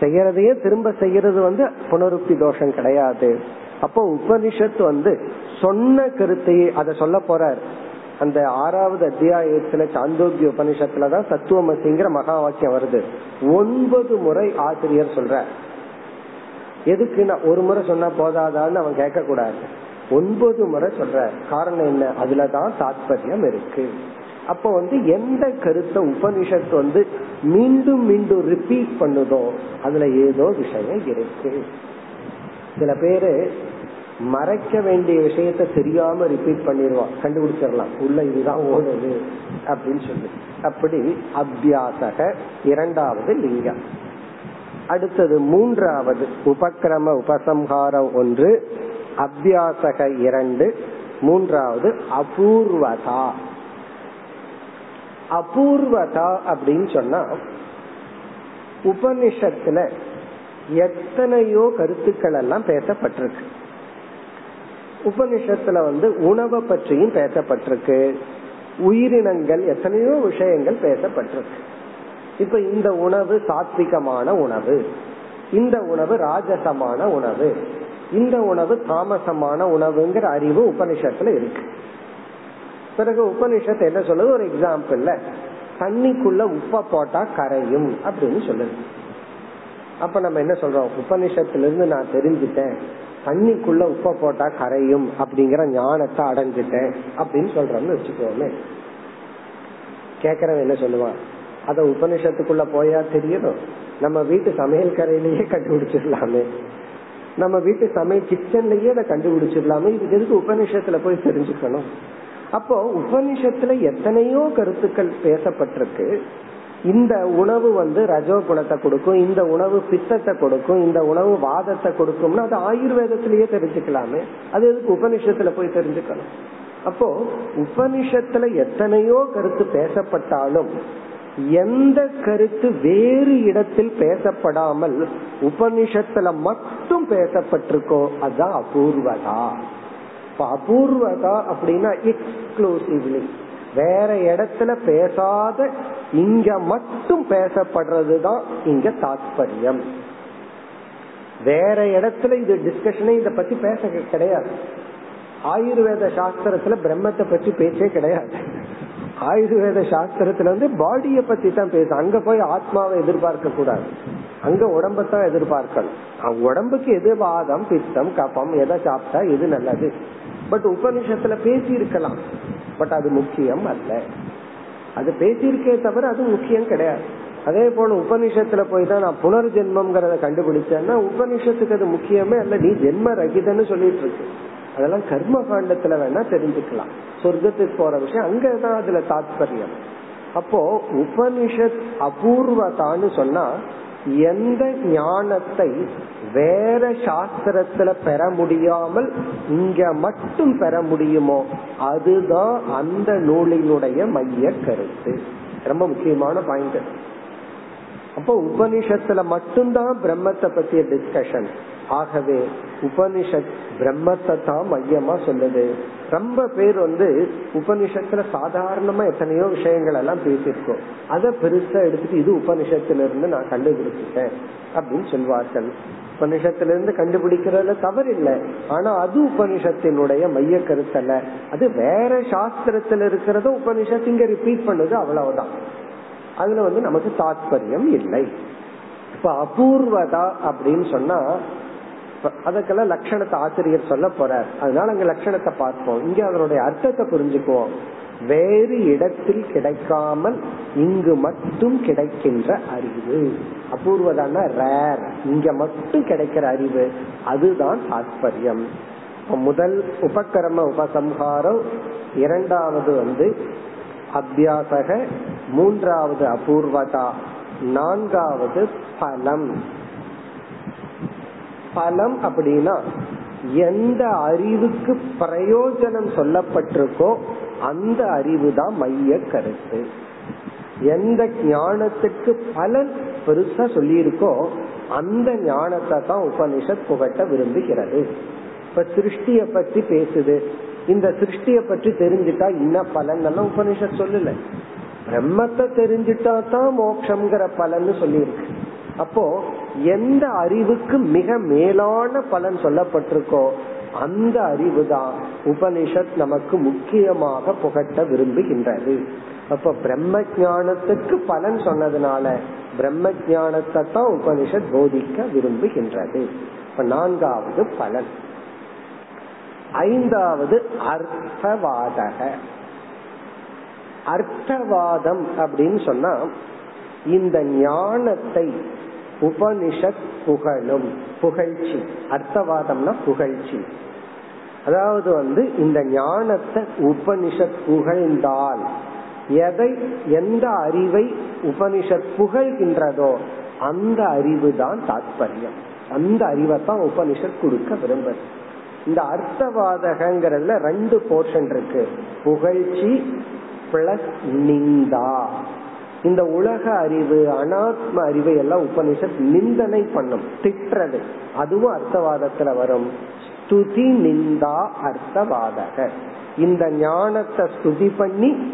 செய்யறதையே திரும்ப செய்யறது வந்து புனருக்தி தோஷம் கிடையாது. அப்போ உபனிஷத்து வந்து சொன்ன கருத்தையே அதை சொல்ல போறார். அந்த ஆறாவது அத்தியாயத்துல சாந்தோக்கிய உபனிஷத்துலதான் சத்துவமசிங்கிற மகா வாக்கியம் வருது. ஒன்பது முறை ஆசிரியர் சொல்ற எதுக்கு நான் ஒரு முறை சொன்னா போதாதான்னு அவன் கேட்க கூடாது ஒன்பது முறை சொல்ற காரணம் என்ன? அதுலதான் தாத்பரியம் இருக்கு. அப்ப வந்து எந்த கருத்தை உபனிஷத்து வந்து மீண்டும் மீண்டும் ரிப்பீட் பண்ணுதோ அதுல ஏதோ விஷயம் இருக்கு. சில பேரு மறைக்க வேண்டிய விஷயத்த தெரியாம ரிப்பீட் பண்ணிடுவான் கண்டுபிடிச்சிடலாம். உள்ள இதுதான் ஓடுது அப்படின்னு சொல்லி. அப்படி அபியாசக இரண்டாவது லிங்கம். அடுத்தது மூன்றாவது உபக்கிரம உபசம்ஹாரம் ஒன்று அபியாசக இரண்டு மூன்றாவது அபூர்வதா. அபூர்வதா அப்படின்னு சொன்னா உபனிஷத்துல எத்தனையோ கருத்துக்கள் எல்லாம் பேசப்பட்டிருக்கு. உபனிஷத்துல வந்து உணவை பற்றியும் பேசப்பட்டிருக்கு. உயிரினங்கள் எத்தனையோ விஷயங்கள் பேசப்பட்டிருக்கு. இப்ப இந்த உணவு சாத்விகமான உணவு இந்த உணவு ராஜசமான உணவு இந்த உணவு தாமசமான உணவுங்கிற அறிவு உபனிஷத்துல இருக்கு. பிறகு உபனிஷத்து என்ன சொல்லுது? ஒரு எக்ஸாம்பிள்ல தண்ணிக்குள்ள உப்ப போட்டா கரையும் அப்படின்னு சொல்லுது. அப்ப நம்ம என்ன சொல்றோம்? உபனிஷத்துல இருந்து நான் தெரிஞ்சுட்டேன். தண்ணிக்குள்ள உப்ப போட்டா கரையும் அப்படிங்கிற ஞானத்தை அடைஞ்சிட்டேன் அப்படின்னு சொல்றோம்னு வச்சுக்கோமே. கேக்குறவன் என்ன சொல்லுவான்? அத உபனிஷத்துக்குள்ள போயா தெரியணும் நம்ம வீட்டு சமையல் கரையிலேயே கண்டுபிடிச்சிடலாமே. நம்ம வீட்டு சமையல் கிச்சன்லயே அதை கண்டுபிடிச்சிடலாமே. இதுக்கு எதுக்கு உபனிஷத்துல போய் தெரிஞ்சுக்கணும்? அப்போ உபனிஷத்துல எத்தனையோ கருத்துக்கள் பேசப்பட்டிருக்கு. இந்த உணவு வந்து ரஜோ குணத்தை கொடுக்கும் இந்த உணவு பித்தத்தை கொடுக்கும் இந்த உணவு வாதத்தை கொடுக்கும்னா அது ஆயுர்வேதத்திலேயே தெரிஞ்சுக்கலாமே. அது எதுக்கு உபனிஷத்துல போய் தெரிஞ்சுக்கணும்? அப்போ உபனிஷத்துல எத்தனையோ கருத்து பேசப்பட்டாலும் எந்த கருத்து வேறு இடத்தில் பேசப்படாமல் உபனிஷத்துல மட்டும் பேசப்பட்டிருக்கோ அதுதான் அபூர்வதா. இப்ப அபூர்வதா அப்படின்னா எக்ஸ்க்ளூசிவ்லி வேற இடத்துல பேசாத இங்க மட்டும் பேசப்படுறதுதான் இங்க தாத்பரியம். வேற இடத்துல இது டிஸ்கஷனே இத பத்தி பேச கிடையாது. ஆயுர்வேத சாஸ்திரத்துல பிரம்மத்தை பற்றி பேச்சே கிடையாது. ஆயுர்வேத சாஸ்திரத்துல வந்து பாடிய பத்தி தான் பேச அங்க போய் ஆத்மாவை எதிர்பார்க்க கூடாது. அங்க உடம்பத்தான் எதிர்பார்க்கணும். உடம்புக்கு எது வாதம் பித்தம் கபம் எதை சாப்பிட்டா எது நல்லது? பட் உபனிஷத்துல பேசி இருக்கலாம் பட் அது முக்கியம் அல்ல. அது பேசியிருக்கே தவிர அது முக்கியம் கிடையாது. அதே போல உபனிஷத்துல போய் தான் நான் புனர்ஜென்மம்ங்கிறத கண்டுபிடிச்சேன்னா உபனிஷத்துக்கு அது முக்கியமே அல்ல. நீ ஜென்ம ரகிதன்னு சொல்லிட்டு இருக்கு அதெல்லாம் கர்ம காண்டத்துல வேணா தெரிஞ்சுக்கலாம். சொர்க்கத்துக்கு போற விஷயம் அங்கதான் அதுல தாத்பரியம். அப்போ உபனிஷத் அபூர்வதான்னு சொன்னா எந்த ஞானத்தை வேற சாஸ்திரத்துல பெற முடியாமல் இங்க மட்டும் பெற முடியுமோ அதுதான் அந்த நூலினுடைய மைய கருத்து. ரொம்ப முக்கியமான பாயிண்ட் அப்போ உபனிஷத்துல மட்டும்தான் பிரம்மத்தை பத்திய டிஸ்கஷன் ஆகவே உபனிஷத் பிரம்மத்தை தான் மையமா சொல்லுது. ரொம்ப பேர் வந்து உபனிஷத்துல சாதாரணமா எத்தனையோ விஷயங்கள் எல்லாம் பேசியிருக்கோம். அதை பெருசா எடுத்துட்டு இது உபனிஷத்துல இருந்து நான் கண்டுபிடிச்சிட்டேன் அப்படின்னு சொல்வார்கள். உபனிஷத்துல இருந்து கண்டுபிடிக்கிறதுல தவறு இல்லை ஆனா அது உபனிஷத்தினுடைய மைய கருத்தல்ல. அது வேற சாஸ்திரத்துல இருக்கிறத உபனிஷத் இங்க ரிப்பீட் பண்ணுது அவ்வளவுதான். அதுல வந்து நமக்கு தாத்பரியம் இல்லை. இப்ப அபூர்வதா அப்படின்னு சொன்னா அதுக்கெல்லாம் லட்சணத்தை ஆசிரியர் சொல்ல போறார். அதனால அங்க லட்சணத்தை பார்ப்போம். இங்க அதனுடைய அர்த்தத்தை புரிஞ்சுக்குவோம். வேறு இடத்தில் கிடைக்காமல் இங்கு மட்டும் கிடைக்கின்ற அறிவு. அபூர்வதான ரேர் இங்க மட்டும் கிடைக்கிற அறிவு. அதுதான் தாத்பரியம் முதல் உபக்கிரம உபசம்ஹாரம் இரண்டாவது வந்து அத்தியாசக மூன்றாவது அபூர்வதா நான்காவது பலம். பலம் அப்படின்னா எந்த அறிவுக்கு பிரயோஜனம் சொல்லப்பட்டிருக்கோ அந்த அறிவு தான் மைய கருத்து. எந்த ஞானத்துக்கு பலன் பெருசா சொல்லியிருக்கோ அந்த ஞானத்தை தான் உபனிஷத் புகட்ட விரும்புகிறது. இப்ப சிருஷ்டிய பத்தி பேசுது. இந்த சிருஷ்டிய பற்றி தெரிஞ்சுட்டா என்ன பலன் எல்லாம் உபனிஷத் சொல்லல. பிரம்மத்தை தெரிஞ்சுட்டா தான் மோட்சம்ங்கிற பலன்னு சொல்லியிருக்கு. அப்போ எந்த அறிவுக்கு மிக மேலான பலன் சொல்லப்பட்டிருக்கோ அந்த அறிவு தான் உபனிஷத் நமக்கு முக்கியமாக புகட்ட விரும்புகின்றது. அப்ப பிரம்ம ஜானத்துக்கு பலன் சொன்னதுனால பிரம்ம ஜானத்தை தான் உபனிஷத் போதிக்க விரும்புகின்றது. இப்ப நான்காவது பலன். ஐந்தாவது அர்த்தவாதக. அர்த்தவாதம் அப்படின்னு சொன்னா இந்த ஞானத்தை உபனிஷத் புகழும் புகழ்ச்சி. அர்த்தவாதம்னா புகழ்ச்சி. அதாவது வந்து இந்த ஞானத்தை உபனிஷத் புகழ்ந்தால் எதை எந்த அறிவை உபனிஷத் புகழ்கின்றதோ அந்த அறிவு தான் தாத்பரியம். அந்த அறிவை தான் உபனிஷத் கொடுக்க விரும்புது. இந்த அர்த்தவாதகங்கிறதுல ரெண்டு போர்ஷன் இருக்கு. புகழ்ச்சி பிளஸ் நிந்தா. இந்த உலக அறிவு அனாத்ம அறிவை எல்லாம் உபனிஷத் நிந்தனை பண்ணும் திட்டுறது. அதுவும் அர்த்தவாதத்துல வரும். ஸ்துதி நிந்தா அர்த்தவாதக. இந்த ஞானத்தை ஸ்துதி பண்ணி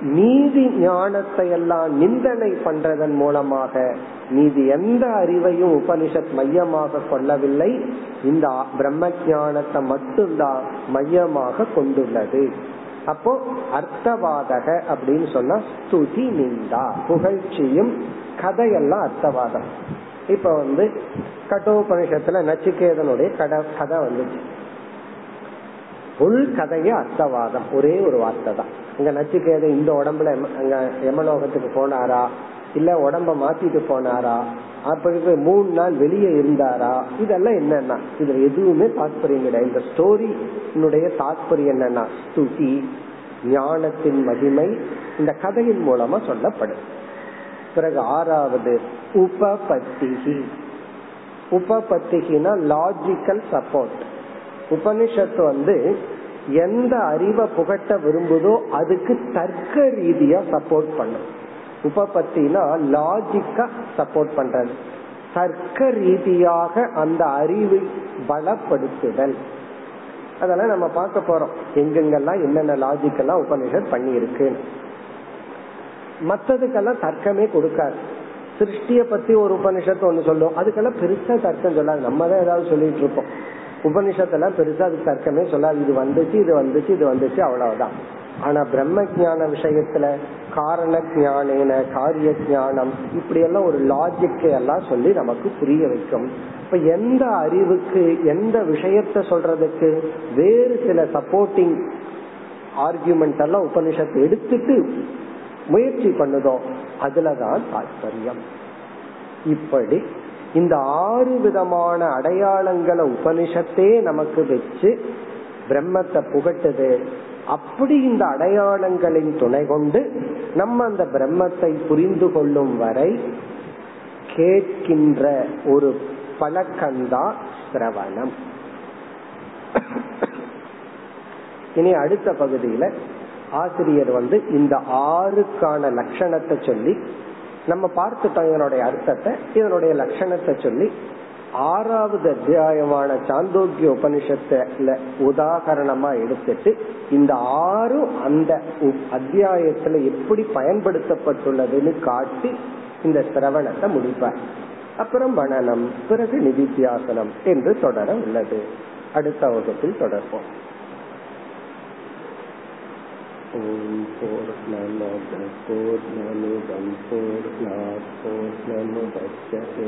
நீதி ஞானத்தை எல்லாம் நிந்தனை பண்றதன் மூலமாக நீதி எந்த அறிவையும் உபனிஷத் மையமாக கொள்ளவில்லை. இந்த பிரம்ம ஞானத்தை மட்டும்தான் மையமாக கொண்டுள்ளது. அப்போ அர்த்தவாதக அப்படின்னு சொன்னா ஸ்துதி நிந்தா புகழ்ச்சியும் கதையெல்லாம் அர்த்தவாதம். இப்ப வந்து கட்டோபனிஷத்துல நச்சிகேதனுடைய கட கதை வந்துச்சு. உள் கதைய அர்த்தவாதம் ஒரே ஒரு வார்த்தை தான் இங்க நச்சிகேத இந்த உடம்புல அங்க யமலோகத்துக்கு போனாரா? இல்ல உடம்ப மாத்திட்டு போனாரா? அப்படி மூணு நாள் வெளியே இருந்தாரா? இதெல்லாம் என்னன்னா இதுல எதுவுமே தாற்பயம் கிடையாது இந்த ஸ்டோரியினுடைய தாற்பயம் என்னன்னா ஸ்துதி ஞானத்தின் மகிமை இந்த கதையின் மூலமா சொல்லப்படும். பிறகு ஆறாவது உபபத்திகி. உபபத்திகினா லாஜிக்கல் சப்போர்ட் உபனிஷத்து வந்து எந்த அறிவை புகட்ட விரும்புதோ அதுக்கு தர்க்க ரீதியா சப்போர்ட் பண்ணும். உபபத்தினா லாஜிக்கா சப்போர்ட் பண்றது. தர்க்க ரீதியாக அந்த அறிவை பலப்படுத்துதல். அதெல்லாம் நம்ம பார்க்க போறோம். எங்கெங்கெல்லாம் என்னென்ன லாஜிக்கெல்லாம் உபனிஷத் பண்ணி இருக்கு மற்றதுக்கெல்லாம் தர்க்கமே கொடுக்காது. சிருஷ்டிய பத்தி ஒரு உபனிஷத்து ஒண்ணு சொல்லும். அதுக்கெல்லாம் பெருசா தர்க்கம் சொல்லாது. நம்ம தான் ஏதாவது சொல்லிட்டு இருப்போம். உபனிஷத்தெல்லாம் பெருசா அதுக்கு தர்க்கமே சொல்லாது. இது வந்துச்சு இது வந்துச்சு இது வந்துச்சு அவ்வளவுதான். ஆனா பிரம்ம ஜான விஷயத்துல காரண ஜானேன காரிய ஜானம் இப்படி எல்லாம் ஒரு லாஜிக்கை எல்லாம் சொல்லி நமக்கு புரிய வைக்கும். இப்ப எந்த அறிவுக்கு எந்த விஷயத்த சொல்றதுக்கு வேறு சில சப்போர்ட்டிங் ஆர்கியூமெண்ட் எல்லாம் உபனிஷத்து எடுத்துட்டு முயற்சி பண்ணுதோ அதுலதான் தாற்பயம் இப்படி இந்த ஆறு விதமான அடையாளங்களை உபனிஷத்தே நமக்கு வச்சு பிரம்மத்தை புகட்டுது. அப்படி இந்த அடையாளங்களின் துணை கொண்டு நம்ம அந்த பிரம்மத்தை புரிந்து கொள்ளும் வரை கேட்கின்ற ஒரு பழக்கந்தா சிரவணம். இனி அடுத்த பகுதியில ஆசிரியர் வந்து இந்த ஆறுக்கான லட்சணத்தை சொல்லி நம்ம பார்த்துட்டோம் இதனுடைய அர்த்தத்தை. இதனுடைய லட்சணத்தை சொல்லி ஆறாவது அத்தியாயமான சாந்தோக்கிய உபனிஷத்துல உதாகரணமா எடுத்துட்டு இந்த ஆறும் அந்த அத்தியாயத்துல எப்படி பயன்படுத்தப்பட்டுள்ளதுன்னு காட்டி இந்த சிரவணத்தை முடிப்பார் அப்புறம் மனநம் பிறகு நிதித்தியாசனம் என்று தொடர உள்ளது அடுத்த வகுப்பில் தொடர்போம் ॐ पूर्णमद पूर्णमिदं पूर्णात् पूर्णमुदच्यते